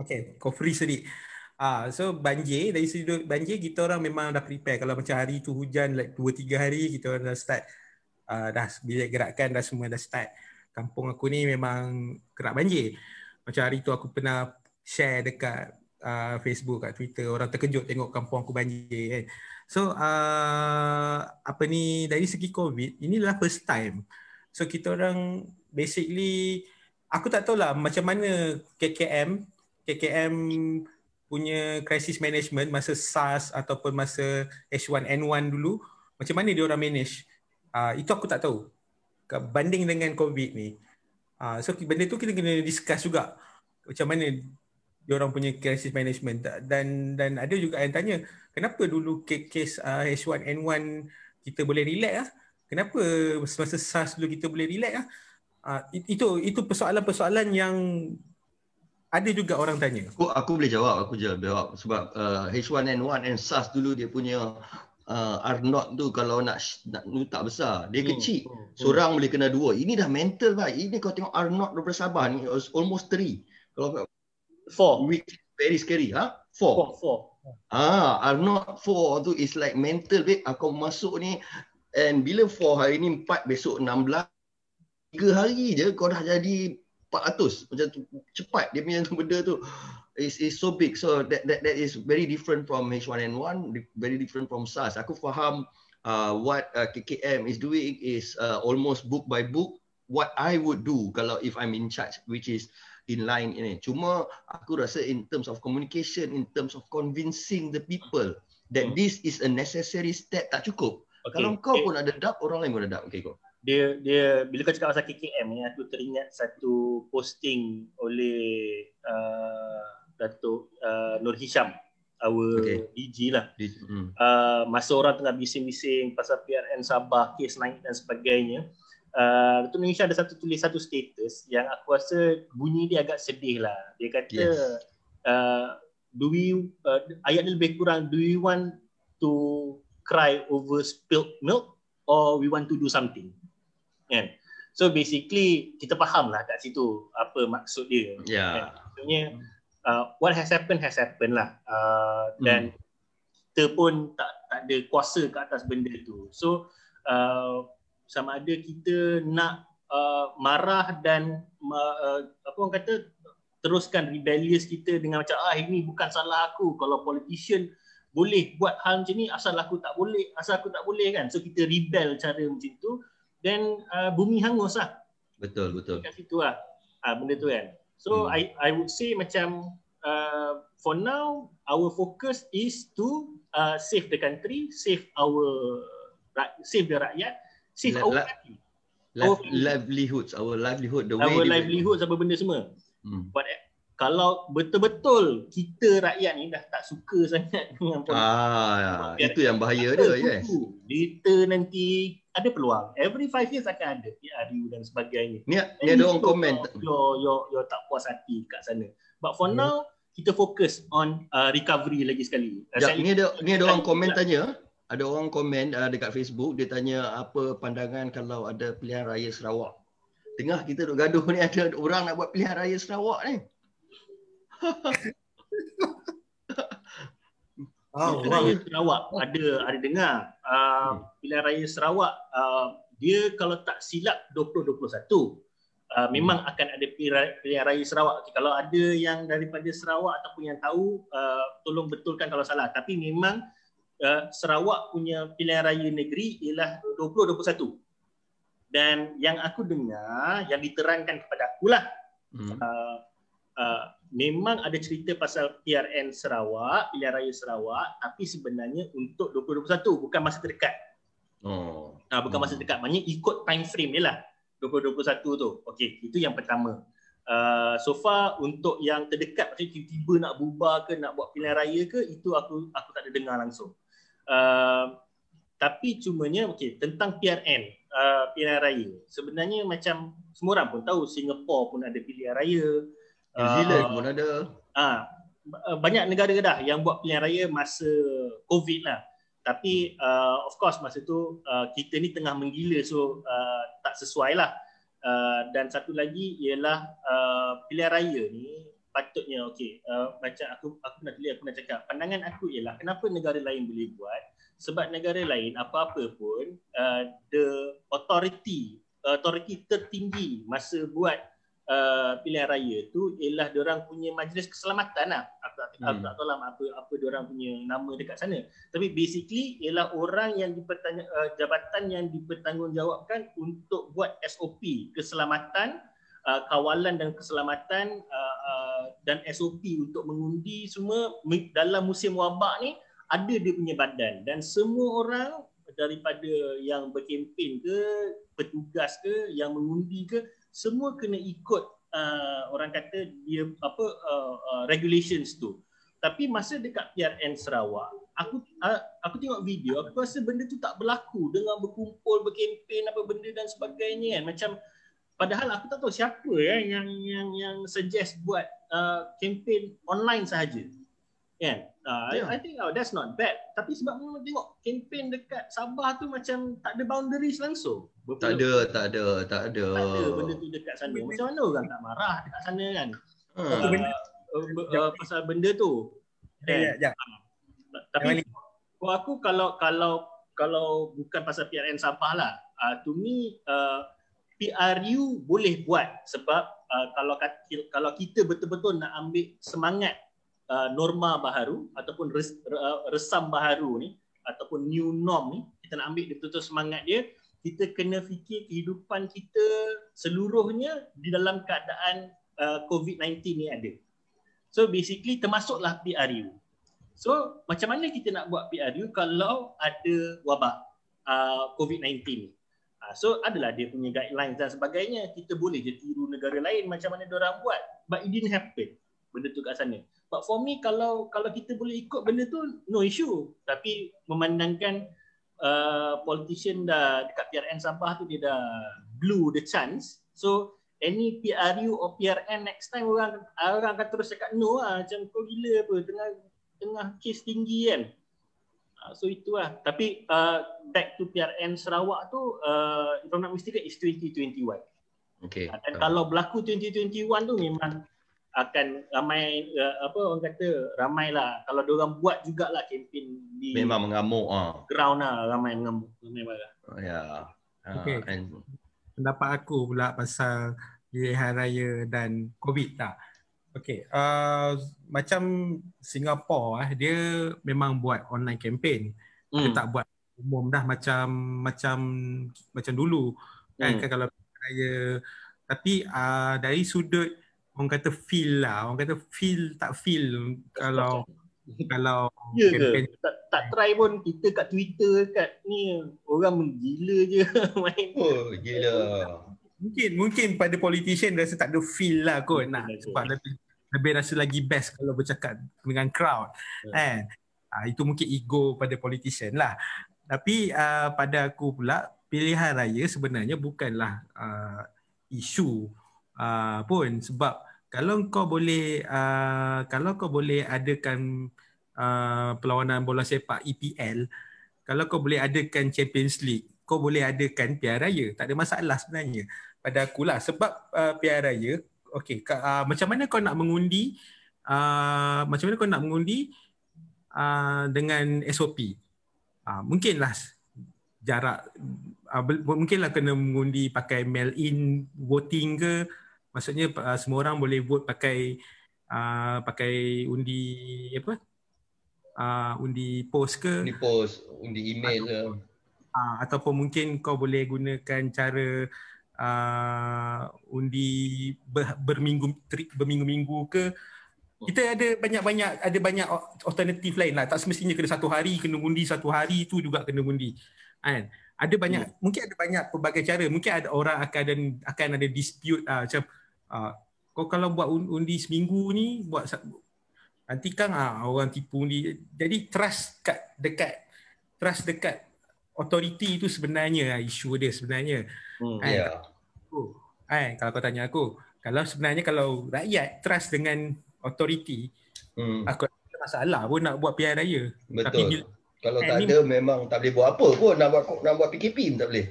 Okay, kau free sedikit. Ah, so banjir dari sudut banjir kita orang memang dah prepare kalau macam hari tu hujan like 2 3 hari kita orang dah start uh, dah bilik gerakan dah semua dah start. Kampung aku ni memang kena banjir. Macam hari tu aku pernah share dekat uh, Facebook kat Twitter orang terkejut tengok kampung aku banjir kan. So uh, apa ni dari segi COVID inilah first time. So kita orang basically aku tak tahu lah macam mana KKM KKM punya crisis management masa SARS ataupun masa H1N1 dulu macam mana dia orang manage? Uh, itu aku tak tahu. Banding dengan covid ni. Uh, so benda tu kita kena discuss juga. Macam mana dia orang punya crisis management. Dan dan ada juga yang tanya kenapa dulu kes uh, H1N1 kita boleh relax ah? Kenapa masa SARS dulu kita boleh relax ah uh, itu itu persoalan-persoalan yang ada juga orang tanya. Aku, aku boleh jawab, aku jawab sebab uh, H1N1 and SARS dulu dia punya uh, R0 tu kalau nak nak nu tak besar, dia hmm. kecil. Hmm. Seorang hmm. boleh kena dua. Ini dah mental bah. Ini kau tengok R0 daripada Sabah ni almost 3. Kalau 4. Which very scary, ha? 4. 4. Ah, R0 4 tu is like mental babe. Aku masuk ni and bila 4 hari ni 4 besok 16 3 hari je kau dah jadi 400 macam tu cepat dia punya benda tu. Is is so big. So that that that is very different from H1N1 very different from SARS. Aku faham uh, what uh, KKM is doing is uh, almost book by book what I would do kalau if I'm in charge which is in line ini. Cuma aku rasa in terms of communication in terms of convincing the people that hmm. this is a necessary step tak cukup. Okay. kalau kau okay. pun ada doubt orang lain pun ada doubt. Okay kau dia dia bila kau cakap pasal KKM ni aku teringat satu posting oleh uh, Datuk uh, Nur Hisham our okay. DG lah hmm. uh, masa orang tengah bising-bising pasal PRN Sabah kes naik dan sebagainya uh, Datuk Nur Hisham ada satu tulis satu status yang aku rasa bunyi dia agak sedih lah dia kata yes. uh, do we uh, ayat ni lebih kurang do we want to cry over spilled milk or we want to do something kan? So basically kita faham lah kat situ apa maksud dia. Yeah. kan? maksudnya uh, what has happened has happened lah. Uh, dan hmm. kita pun tak tak ada kuasa ke atas benda tu. So uh, sama ada kita nak uh, marah dan uh, apa orang kata teruskan rebellious kita dengan macam ah ini bukan salah aku. Kalau politician boleh buat hal macam ni asal aku tak boleh asal aku tak boleh kan? So kita rebel cara macam tu then uh, bumi hangus lah. Betul, betul. Kat situ lah uh, benda tu kan. So hmm. I I would say macam uh, for now our focus is to uh, save the country, save our save the rakyat, save la, our la, our livelihoods, our livelihood, the our way livelihoods apa benda semua. Hmm. But kalau betul-betul kita rakyat ni dah tak suka sangat (laughs) dengan politik. Ah, ya. itu yang bahaya dia, yes. Later nanti ada peluang. Every five years akan ada PRU dan sebagainya. Ni, ni ada orang komen. Yo, yo, yo tak puas hati kat sana. But for hmm. now, kita fokus on uh, recovery lagi sekali. Ya, ni ada ni ada orang komen tanya. Ada orang komen uh, dekat Facebook, dia tanya apa pandangan kalau ada pilihan raya Sarawak. Tengah kita duk gaduh ni ada orang nak buat pilihan raya Sarawak ni. (laughs) Oh, pilihan raya Sarawak ada ada dengar uh, pilihan raya Sarawak uh, dia kalau tak silap 2021 uh, memang hmm. akan ada pilihan raya Sarawak. Okay, kalau ada yang daripada Sarawak ataupun yang tahu uh, tolong betulkan kalau salah. Tapi memang uh, Sarawak punya pilihan raya negeri ialah 2021 dan yang aku dengar yang diterangkan kepada aku lah hmm. uh, uh, memang ada cerita pasal PRN Sarawak, pilihan raya Sarawak tapi sebenarnya untuk 2021 bukan masa terdekat. Oh. Uh, bukan masa terdekat, maknanya ikut time frame dia lah 2021 tu. Okey, itu yang pertama. Uh, so far untuk yang terdekat macam tiba-tiba nak bubar ke nak buat pilihan raya ke itu aku aku tak ada dengar langsung. Uh, tapi cumanya okey tentang PRN uh, pilihan raya. Sebenarnya macam semua orang pun tahu Singapore pun ada pilihan raya. New Zealand uh, pun ada. Ah, uh, banyak negara dah yang buat pilihan raya masa COVID lah. tapi uh, of course masa tu uh, kita ni tengah menggila so uh, tak sesuai lah uh, dan satu lagi ialah uh, pilihan raya ni patutnya okey uh, macam aku aku nak tulis aku nak cakap pandangan aku ialah kenapa negara lain boleh buat sebab negara lain apa-apa pun uh, the authority authority tertinggi masa buat uh, pilihan raya tu ialah orang punya majlis keselamatan lah. Aku tak, hmm. aku tak tahu lah apa apa orang punya nama dekat sana. Tapi basically ialah orang yang dipertanya uh, jabatan yang dipertanggungjawabkan untuk buat SOP keselamatan uh, kawalan dan keselamatan uh, uh, dan SOP untuk mengundi semua dalam musim wabak ni ada dia punya badan dan semua orang daripada yang berkempen ke petugas ke yang mengundi ke semua kena ikut uh, orang kata dia apa uh, uh, regulations tu. Tapi masa dekat PRN Sarawak, aku uh, aku tengok video, aku rasa benda tu tak berlaku dengan berkumpul, berkempen apa benda dan sebagainya kan. Macam padahal aku tak tahu siapa ya yang yang yang suggest buat uh, kempen online sahaja. Kan? Uh, yeah. I, I think oh, that's not bad. Tapi sebab memang tengok kempen dekat Sabah tu macam tak ada boundaries langsung. Tak ada, tak ada, tak ada. Tak ada benda tu dekat sana. Macam mana orang tak marah dekat sana kan? Hmm. Uh, benda, uh, uh, pasal benda tu. Ya, ya, ya. Uh, tapi for aku kalau kalau kalau bukan pasal PRN Sabah lah, uh, to me uh, PRU boleh buat sebab uh, kalau kalau kita betul-betul nak ambil semangat uh, norma baharu ataupun res, uh, resam baharu ni ataupun new norm ni kita nak ambil betul-betul semangat dia kita kena fikir kehidupan kita seluruhnya di dalam keadaan uh, COVID-19 ni ada. So basically termasuklah PRU. So macam mana kita nak buat PRU kalau ada wabak uh, COVID-19 ni? So adalah dia punya guidelines dan sebagainya. Kita boleh je tiru negara lain macam mana orang buat. But it didn't happen benda tu kat sana. But for me kalau kalau kita boleh ikut benda tu no issue. Tapi memandangkan uh, politician dah dekat PRN Sabah tu dia dah blue the chance. So any PRU or PRN next time orang orang akan terus cakap no lah macam kau gila apa tengah tengah kes tinggi kan. Uh, so itulah. Tapi uh, back to PRN Sarawak tu uh, if I'm not mistaken is 2021. Okay. Uh, dan uh. kalau berlaku 2021 tu memang akan ramai uh, apa orang kata ramailah. Kalau dia orang buat jugalah kempen di memang mengamuk ah. ground lah ramai mengamuk ramai marah. Oh, ya uh, okay. and... pendapat aku pula pasal pilihan raya dan covid tak okey uh, macam Singapura eh dia memang buat online campaign. Hmm. dia tak buat umum dah macam macam macam dulu. Kan, hmm. kan kalau raya. Tapi uh, dari sudut orang kata feel lah. Orang kata feel tak feel kalau (laughs) kalau ya ke? tak, tak try pun kita kat Twitter kat ni. Orang menggila je (laughs) main. Oh gila. Mungkin mungkin pada politician rasa tak ada feel lah kot. Nak sebab lebih lebih rasa lagi best kalau bercakap dengan crowd. Ya. kan ha, itu mungkin ego pada politician lah. Tapi uh, pada aku pula pilihan raya sebenarnya bukanlah uh, isu uh, pun. Sebab kalau kau boleh uh, kalau kau boleh adakan uh, perlawanan bola sepak EPL kalau kau boleh adakan Champions League kau boleh adakan Piala Raya. Tak ada masalah sebenarnya pada aku lah. Sebab uh, Piala Raya okey uh, macam mana kau nak mengundi uh, macam mana kau nak mengundi uh, dengan SOP uh, mungkinlah jarak uh, mungkinlah kena mengundi pakai mail in voting ke maksudnya uh, semua orang boleh vote pakai uh, pakai undi apa? Uh, undi post ke? Undi post undi email ke uh, ataupun mungkin kau boleh gunakan cara uh, undi ber, berminggu berminggu-minggu ke? Kita ada banyak-banyak ada banyak alternatif lain lah. Tak semestinya kena satu hari kena undi satu hari tu juga kena undi kan? Ada banyak hmm. mungkin ada banyak pelbagai cara. Mungkin ada orang akan ada akan ada dispute uh, macam uh, kau kalau buat undi seminggu ni buat nanti kan uh, orang tipu undi jadi trust kat dekat trust dekat authority itu sebenarnya uh, isu dia sebenarnya hmm, kan? yeah. oh, kan kalau kau tanya aku kalau sebenarnya kalau rakyat trust dengan authority hmm. aku ada masalah pun nak buat pilihan raya betul tapi bila, Kalau tak ada memang tak boleh buat apa pun nak buat nak buat PKP pun tak boleh.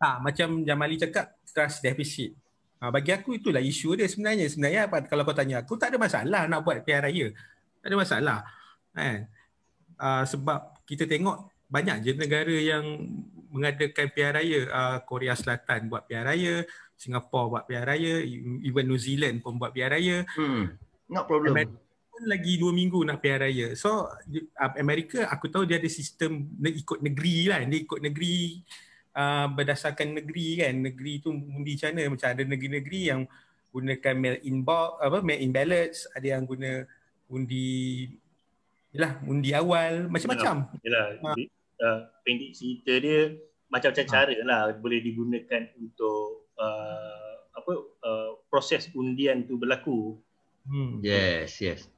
Tak, macam Jamali cakap trust deficit. Ha, bagi aku itulah isu dia sebenarnya. Sebenarnya apa kalau kau tanya aku tak ada masalah nak buat pilihan raya. Tak ada masalah. Kan? Uh, sebab kita tengok banyak je negara yang mengadakan pilihan raya. Uh, Korea Selatan buat pilihan raya, Singapura buat pilihan raya, even New Zealand pun buat pilihan raya. Hmm. Not problem. Amerika pun lagi dua minggu nak pilihan raya. So Amerika aku tahu dia ada sistem ikut negeri lah. Dia ikut negeri uh, berdasarkan negeri kan. Negeri tu undi macam mana? Macam ada negeri-negeri yang gunakan mail in box apa mail in ballots. Ada yang guna undi yalah undi awal. Macam-macam. Yalah ha. uh, pendek cerita dia macam-macam ha. cara lah boleh digunakan untuk uh, apa uh, proses undian tu berlaku. Hmm. yes yes.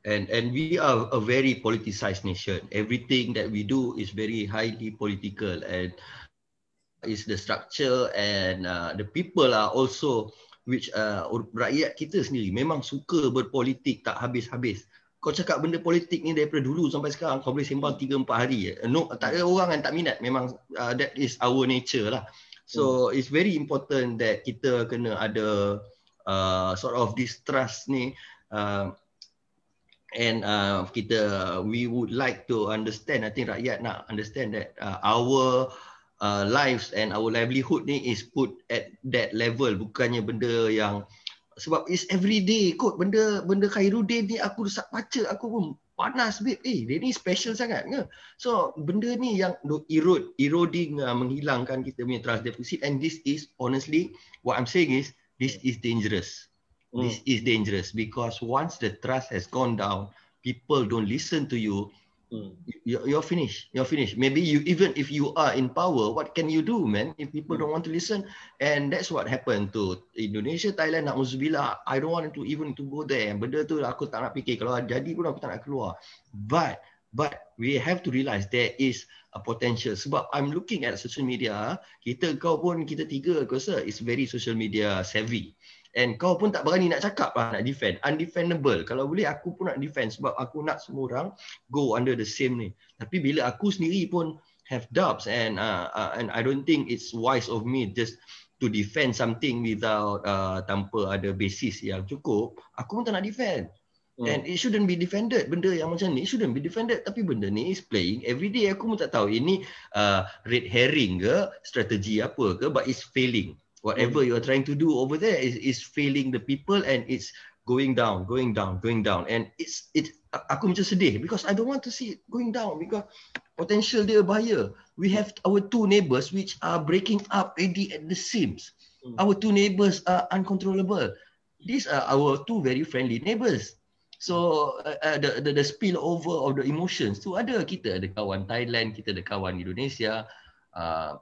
And and we are a very politicized nation. Everything that we do is very highly political. And is the structure and uh, the people are also which uh, rakyat kita sendiri memang suka berpolitik tak habis-habis. Kau cakap benda politik ni daripada dulu sampai sekarang kau boleh sembang 3 4 hari. No tak ada orang yang tak minat. Memang uh, that is our nature lah. So hmm. it's very important that kita kena ada uh, sort of distrust ni uh, and uh, kita we would like to understand I think rakyat nak understand that uh, our uh, lives and our livelihood ni is put at that level. Bukannya benda yang sebab is every day kot. Benda benda Khairuddin ni aku sak baca aku pun panas bib eh dia ni special sangat ke? So benda ni yang erode eroding uh, menghilangkan kita punya trust deficit. And this is honestly what i'm saying is this is dangerous. Mm. this is dangerous because once the trust has gone down people don't listen to you Hmm. You're finished. You're finished. Maybe you even if you are in power, what can you do, man? If people don't want to listen, and that's what happened to Indonesia, Thailand, Nauzubillah. I don't want to even to go there. Benda tu aku tak nak fikir. Kalau jadi pun aku tak nak keluar. But but we have to realize there is a potential. Sebab I'm looking at social media, kita kau pun kita tiga aku rasa is very social media savvy. And kau pun tak berani nak cakap lah nak defend. Undefendable. Kalau boleh aku pun nak defend sebab aku nak semua orang go under the same ni. Tapi bila aku sendiri pun have doubts and uh, uh, and I don't think it's wise of me just to defend something without uh, tanpa ada basis yang cukup, aku pun tak nak defend. Hmm. And it shouldn't be defended. Benda yang macam ni shouldn't be defended. Tapi benda ni is playing every day. Aku pun tak tahu ini uh, red herring ke, strategi apa ke, but it's failing whatever you are trying to do over there is is failing the people and it's going down going down going down. And it's it aku macam sedih because i don't want to see it going down because potential dia bahaya. We have our two neighbors which are breaking up already at the seams mm. our two neighbors are uncontrollable. These are our two very friendly neighbors so uh, uh, the, the the spill over of the emotions. Tu ada kita ada kawan Thailand kita ada kawan Indonesia. Uh,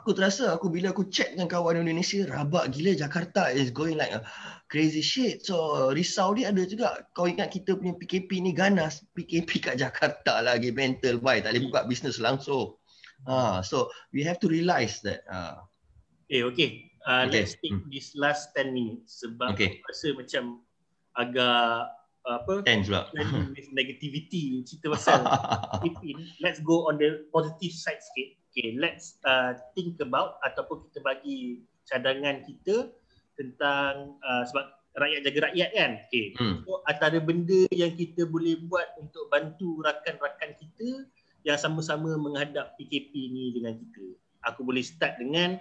aku terasa aku bila aku check dengan kawan Indonesia rabak gila Jakarta is going like a crazy shit so risau dia ada juga kau ingat kita punya PKP ni ganas PKP kat Jakarta lagi mental bye tak boleh buka bisnes langsung ha so we have to realize that uh. eh okay uh, okay. let's take hmm. this last 10 minutes sebab okay. aku rasa macam agak apa tense pula (laughs) negativity cerita pasal (laughs) let's go on the positive side sikit Okay, let's uh, think about ataupun kita bagi cadangan kita tentang uh, sebab rakyat jaga rakyat kan. Okay. Hmm. So, antara benda yang kita boleh buat untuk bantu rakan-rakan kita yang sama-sama menghadap PKP ni dengan kita. Aku boleh start dengan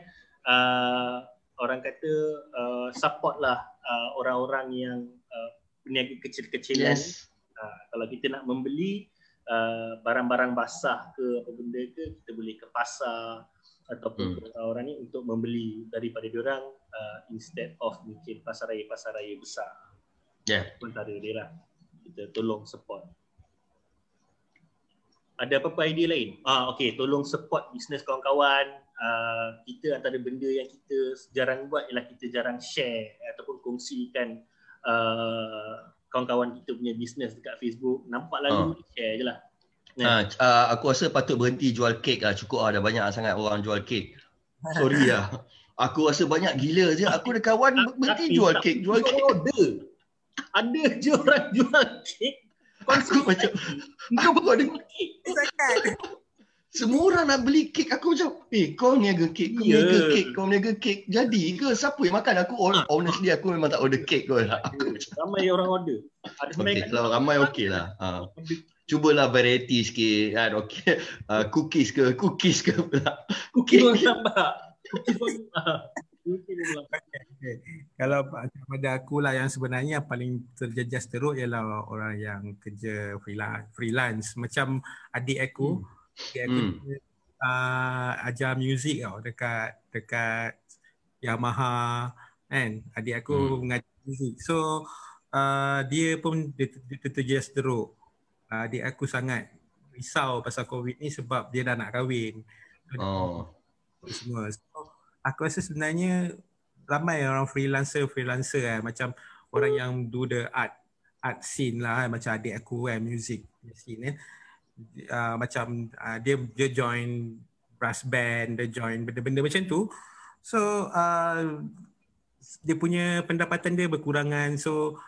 uh, orang kata uh, support lah uh, orang-orang yang uh, peniaga kecil-kecilan. Yes. Uh, kalau kita nak membeli, Uh, barang-barang basah ke apa benda ke kita boleh ke pasar ataupun hmm. orang ni untuk membeli daripada diorang uh, instead of mungkin pasar raya pasar raya besar. Ya. Yeah. Antara dia lah. Kita tolong support. Ada apa-apa idea lain? Ah okey, tolong support bisnes kawan-kawan. Uh, kita antara benda yang kita jarang buat ialah kita jarang share ataupun kongsikan uh, kawan-kawan kita punya bisnes dekat Facebook nampak lalu uh. share je lah Ha, uh, aku rasa patut berhenti jual kek lah. Cukup lah. Dah banyak sangat orang jual kek. Sorry (laughs) lah. Aku rasa banyak gila je. Aku ada kawan berhenti jual kek. Jual kek. Ada. Ada je orang jual kek. Aku macam. Kau baru ada. Semua orang nak beli kek aku macam eh kau niaga kek kau Ya. niaga kek kau niaga kek. Jadi ke siapa yang makan? Aku or- honestly aku memang tak order kek kau lah aku macam Ramai orang order. Ada okay, kat kalau ramai okey lah. Ha. cubalah variety sikit kan? Okey. Uh, cookies ke? Cookies ke pula? Cookie pun ah, pun nampak. Kalau pada aku lah yang sebenarnya yang paling terjejas teruk ialah orang yang kerja freelance, freelance. macam adik aku, aku Hmm. dia, uh, ajar muzik tau dekat dekat Yamaha kan. Adik aku Hmm. mengajar muzik. So uh, dia pun dia, dia terjejas teruk. Uh, adik aku sangat risau pasal COVID ni sebab dia dah nak kahwin. oh semua. So, aku rasa sebenarnya ramai orang freelancer freelancer kan macam orang yang do the art art scene lah kan. macam adik aku kan music scene kan. Uh, macam uh, dia dia join brass band, dia join benda-benda macam tu. So uh, dia punya pendapatan dia berkurangan. So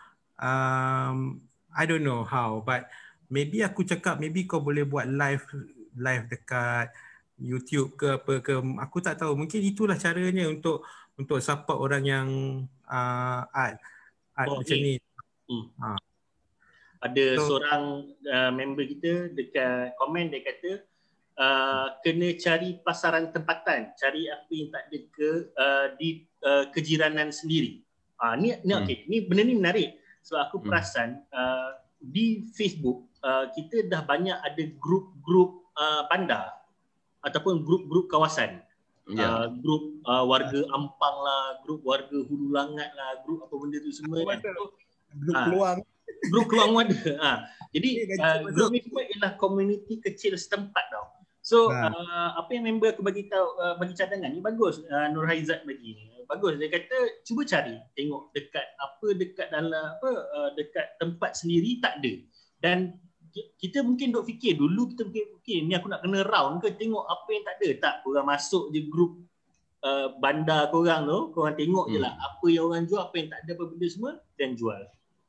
um, I don't know how but maybe aku cakap maybe kau boleh buat live live dekat YouTube ke apa ke aku tak tahu mungkin itulah caranya untuk untuk support orang yang uh, art art Oh, macam ni. ni Ada So- seorang uh, member kita dekat komen dia kata uh, kena cari pasaran tempatan, cari apa yang tak ada ke uh, di uh, kejiranan sendiri. Ah ni ni Hmm. okey, ni benda ni menarik sebab aku Hmm. perasan uh, di Facebook uh, kita dah banyak ada grup-grup uh, bandar ataupun grup-grup kawasan. ya Uh, grup uh, warga Ampang lah, grup warga Hulu Langat lah, grup apa benda tu semua kan. So, grup Ah. peluang grup keluang ada. Ha. Jadi uh, grup ni semua ialah komuniti kecil setempat tau. So Ha. uh, apa yang member aku bagi tahu uh, bagi cadangan ni bagus uh, Nur Haizat bagi ni. Bagus dia kata cuba cari tengok dekat apa dekat dalam apa uh, dekat tempat sendiri tak ada. Dan ki- kita mungkin duk fikir dulu kita fikir okay, ni aku nak kena round ke tengok apa yang tak ada. Tak, korang masuk je grup uh, bandar korang tu, korang tengok je Hmm. lah apa yang orang jual, apa yang tak ada apa benda semua dan jual.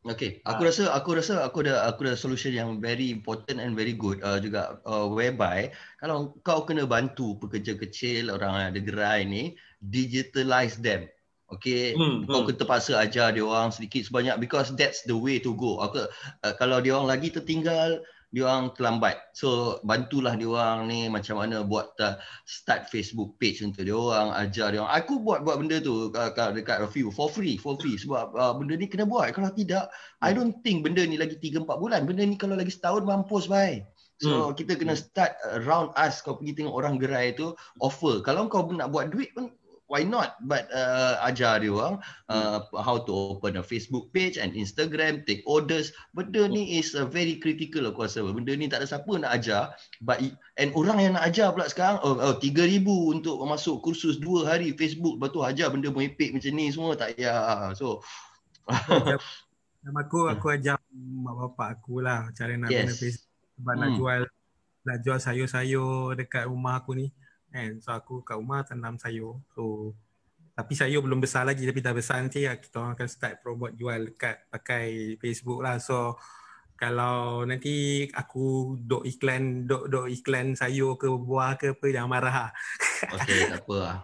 Okay, aku rasa aku rasa aku ada aku ada solution yang very important and very good uh, juga uh, whereby kalau kau kena bantu pekerja kecil orang yang ada gerai ni digitalize them. Okay, Hmm, kau hmm. kena terpaksa ajar dia orang sedikit sebanyak because that's the way to go. Aku uh, kalau dia orang lagi tertinggal, dia orang terlambat. So bantulah dia orang ni macam mana buat uh, start Facebook page untuk dia orang, ajar dia orang. Aku buat buat benda tu uh, kat- dekat review for free, for free sebab uh, benda ni kena buat. Kalau tidak, I don't think benda ni lagi 3 4 bulan. Benda ni kalau lagi setahun mampus bye. So Hmm. kita kena start around us kau pergi tengok orang gerai tu offer. Kalau kau nak buat duit pun why not? But uh, ajar dia orang uh, how to open a Facebook page and Instagram take orders. Benda ni is uh, very critical aku rasa benda ni tak ada siapa nak ajar but and orang yang nak ajar pula sekarang oh, oh 3000 untuk masuk kursus 2 hari Facebook. Lepas tu ajar benda merepek macam ni semua tak payah. So macam aku aku ajar mak bapak aku lah cara nak Yes. guna Facebook. Sebab nak Hmm. jual nak jual sayur-sayur dekat rumah aku ni kan so aku kat rumah tanam sayur so tapi sayur belum besar lagi tapi dah besar nanti lah, kita orang akan start promote jual dekat pakai Facebook lah so kalau nanti aku dok iklan dok dok iklan sayur ke buah ke apa jangan marah (laughs) lah. Okay, tak apa lah.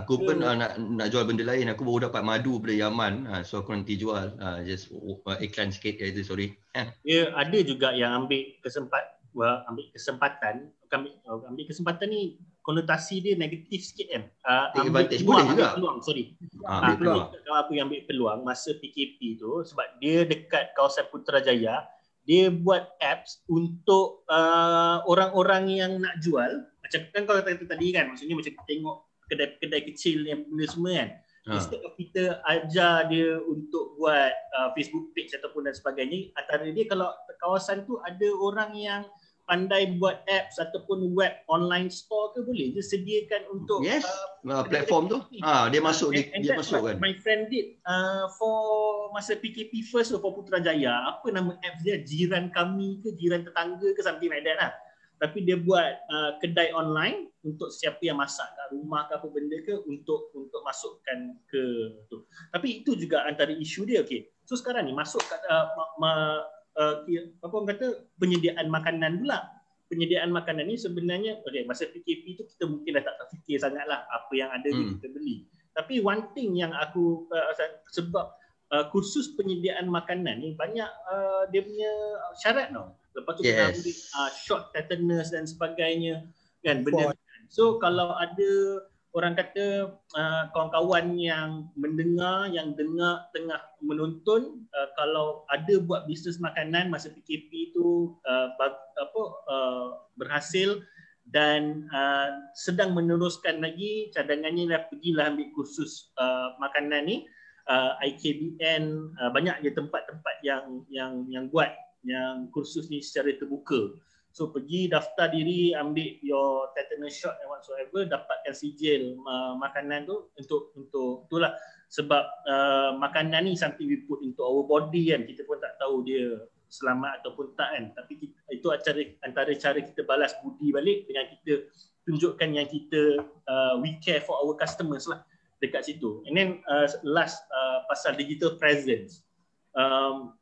Aku pun uh, nak nak jual benda lain. Aku baru dapat madu dari Yaman. Uh, so aku nanti jual. Uh, just uh, iklan sikit je itu, sorry. Eh. Dia ada juga yang ambil kesempat wah, ambil kesempatan ambil, ambil kesempatan ni konotasi dia negatif sikit kan. Uh, Take advantage boleh ambil juga. peluang, sorry. Uh, Ah, ambil peluang. Kalau aku yang ambil peluang masa PKP tu sebab dia dekat kawasan Putrajaya, dia buat apps untuk uh, orang-orang yang nak jual. Macam kan kau kata tadi kan, maksudnya macam tengok kedai-kedai kecil yang benda semua kan. Ha. Instead of kita ajar dia untuk buat uh, Facebook page ataupun dan sebagainya, antara dia kalau kawasan tu ada orang yang pandai buat apps ataupun web online store ke boleh je sediakan untuk Yes. uh, Uh, platform tu. Ah, dia masuk dia, And- dia that's masuk kan. My friend did uh, for masa PKP first tu for Putrajaya. Apa nama apps dia? Jiran kami ke jiran tetangga ke something like that lah. Tapi dia buat uh, kedai online untuk siapa yang masak kat rumah ke apa benda ke untuk untuk masukkan ke tu. Tapi itu juga antara isu dia okey. So sekarang ni masuk kat uh, ma, ma, uh, apa orang kata penyediaan makanan pula. penyediaan makanan ni sebenarnya okay, masa PKP tu kita mungkin dah tak terfikir sangatlah apa yang ada hmm. kita beli. Tapi one thing yang aku uh, sebab uh, kursus penyediaan makanan ni banyak uh, dia punya syarat tau. Lepas tu yes. kena ambil uh, short tetanus dan sebagainya kan benda. So kalau ada orang kata uh, kawan-kawan yang mendengar yang dengar tengah menonton uh, kalau ada buat bisnes makanan masa PKP tu uh, apa uh, berhasil dan uh, sedang meneruskan lagi cadangannya lah pergilah ambil kursus uh, makanan ni uh, IKBN uh, banyak je tempat-tempat yang yang yang buat yang kursus ni secara terbuka So pergi daftar diri ambil your tetanus shot and whatsoever dapatkan sijil uh, makanan tu untuk untuk itulah. Sebab uh, makanan ni something we put into our body kan. Kita pun tak tahu dia selamat ataupun tak kan. Tapi kita, itu antara antara cara kita balas budi balik dengan kita tunjukkan yang kita uh, we care for our customers lah dekat situ. And then uh, last uh, pasal digital presence. Um,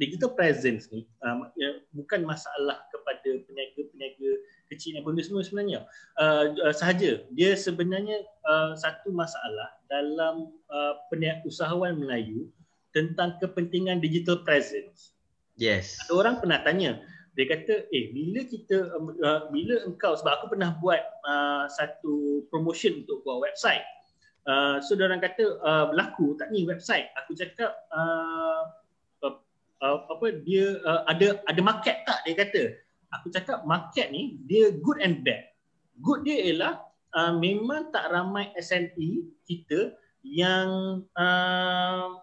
digital presence ni um, ya, bukan masalah kepada peniaga-peniaga kecil yang benda semua sebenarnya. Uh, uh, sahaja. Dia sebenarnya uh, satu masalah dalam uh, peniaga usahawan Melayu tentang kepentingan digital presence. Yes. Ada orang pernah tanya dia kata eh bila kita uh, bila engkau sebab aku pernah buat uh, satu promotion untuk buat website uh, so orang kata uh, berlaku tak ni website. Aku cakap uh, uh, apa dia uh, ada ada market tak dia kata? Aku cakap market ni dia good and bad. Good dia ialah uh, memang tak ramai SME kita yang uh,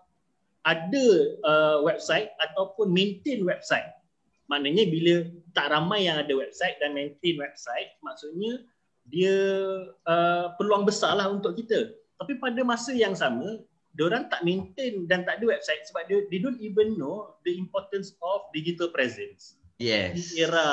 ada uh, website ataupun maintain website. Maknanya bila tak ramai yang ada website dan maintain website maksudnya dia uh, peluang besar lah untuk kita. Tapi pada masa yang sama orang tak maintain dan tak ada website sebab dia they don't even know the importance of digital presence. Yes. Di era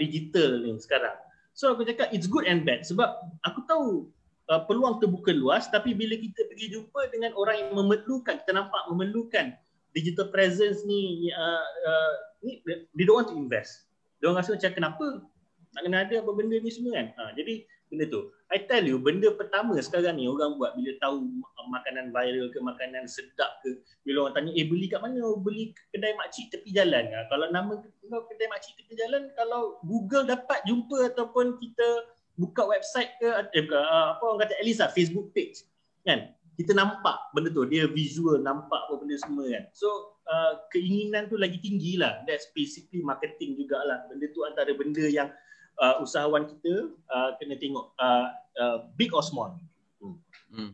digital ni sekarang. So aku cakap it's good and bad sebab aku tahu uh, peluang terbuka luas tapi bila kita pergi jumpa dengan orang yang memerlukan kita nampak memerlukan digital presence ni uh, uh, ni they don't want to invest. Dia orang rasa macam kenapa nak kena ada apa benda ni semua kan. Ha, jadi benda tu. I tell you, benda pertama sekarang ni orang buat bila tahu makanan viral ke makanan sedap ke, bila orang tanya, eh beli kat mana? Beli kedai makcik tepi jalan. Ha, kalau nama kau kedai makcik tepi jalan, kalau Google dapat jumpa ataupun kita buka website ke, eh, uh, apa orang kata, at least lah, Facebook page. Kan? Kita nampak benda tu, dia visual, nampak apa benda semua kan. So, uh, keinginan tu lagi tinggi lah. That's basically marketing jugalah. Benda tu antara benda yang uh, usahawan kita uh, kena tengok uh, uh, big or small. Hmm. hmm.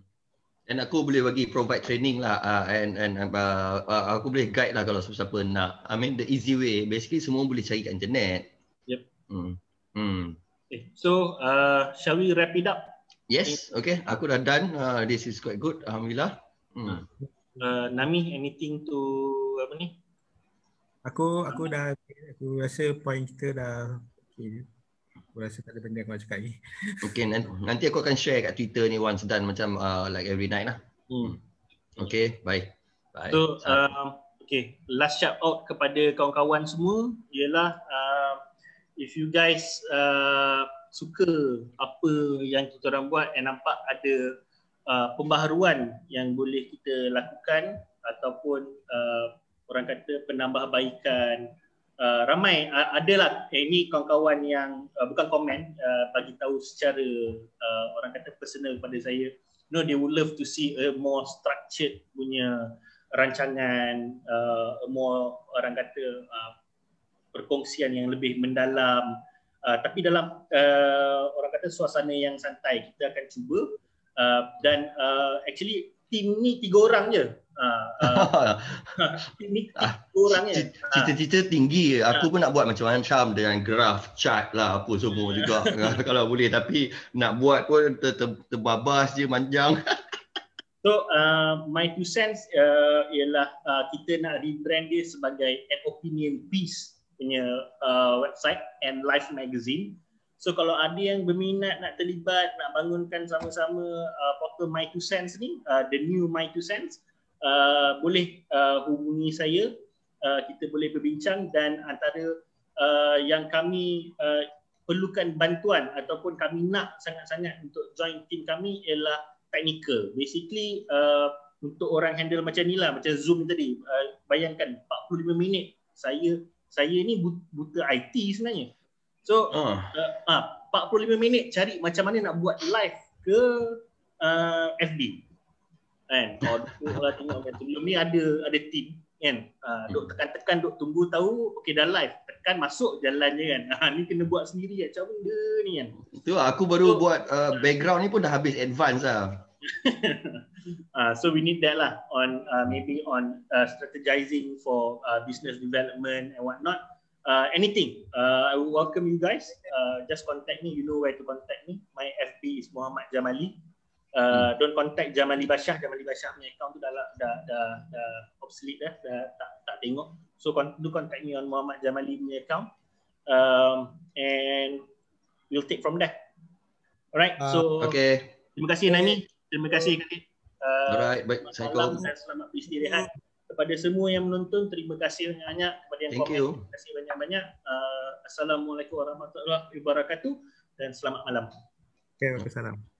Dan aku boleh bagi provide training lah uh, and and uh, uh, aku boleh guide lah kalau siapa-siapa nak. I mean the easy way. Basically semua boleh cari kat internet. Yep. Hmm. Hmm. Okay. So uh, shall we wrap it up? Yes. Okay. Aku dah done. Uh, this is quite good. Alhamdulillah. Hmm. Uh, Nami, anything to apa ni? Aku aku dah aku rasa point kita dah okay. Aku rasa tak ada benda yang aku nak cakap ni. Okay, nanti aku akan share kat Twitter ni once done macam uh, like every night lah. Hmm. Okay, bye. bye. So, um, okay, last shout out kepada kawan-kawan semua ialah uh, if you guys uh, suka apa yang kita orang buat and nampak ada uh, pembaharuan yang boleh kita lakukan ataupun uh, orang kata penambahbaikan uh, ramai. Uh, adalah eh, ini kawan-kawan yang uh, bukan komen uh, bagi tahu secara uh, orang kata personal kepada saya. You know they would love to see a more structured punya rancangan uh, more orang kata uh, perkongsian yang lebih mendalam. Uh, tapi dalam uh, orang kata suasana yang santai kita akan cuba. Uh, dan uh, actually tim ni tiga orang je Ini orangnya. (laughs) Cita-cita tinggi. Aku pun nak buat macam macam dengan graf, chart lah apa semua juga (laughs) kalau boleh. Tapi nak buat pun ter- ter- terbabas je panjang. (laughs) so, uh, my two cents uh, ialah uh, kita nak rebrand dia sebagai an opinion piece punya uh, website and live magazine. So kalau ada yang berminat nak terlibat, nak bangunkan sama-sama uh, portal My Two Cents ni, uh, the new My Two Cents, uh, boleh uh, hubungi saya uh, kita boleh berbincang dan antara uh, yang kami uh, perlukan bantuan ataupun kami nak sangat-sangat untuk join team kami ialah technical. Basically uh, untuk orang handle macam ni lah macam Zoom tadi uh, bayangkan 45 minit saya saya ni buta IT sebenarnya. So uh. Uh, uh, 45 minit cari macam mana nak buat live ke uh, FB. Kan? Kalau tengok macam sebelum ni ada ada team kan. Uh, duk tekan-tekan duk tunggu tahu okey dah live. Tekan masuk jalan je kan. Ha (laughs) ni kena buat sendiri kan. Macam benda ni kan. Tu aku baru so, buat uh, background ni pun dah habis advance lah. uh, (laughs) so we need that lah on uh, maybe on uh, strategizing for uh, business development and whatnot. Uh, anything, uh, I welcome you guys. Uh, just contact me. You know where to contact me. My FB is Muhammad Jamali. Uh, hmm. don't contact Jamali Bashah. Jamali Bashah punya account tu dah, dah, dah, dah, dah obsolete dah, dah tak, tak tengok. So con- do contact me on Muhammad Jamali punya account. Um, and we'll take from there. Alright, uh, so okay. terima kasih Nani. Terima kasih Kak. Uh, Alright, baik. Assalamualaikum. Selamat beristirahat kepada semua yang menonton terima kasih banyak-banyak kepada yang Thank komen you. terima kasih banyak-banyak uh, assalamualaikum warahmatullahi wabarakatuh dan selamat malam okay, Waalaikumsalam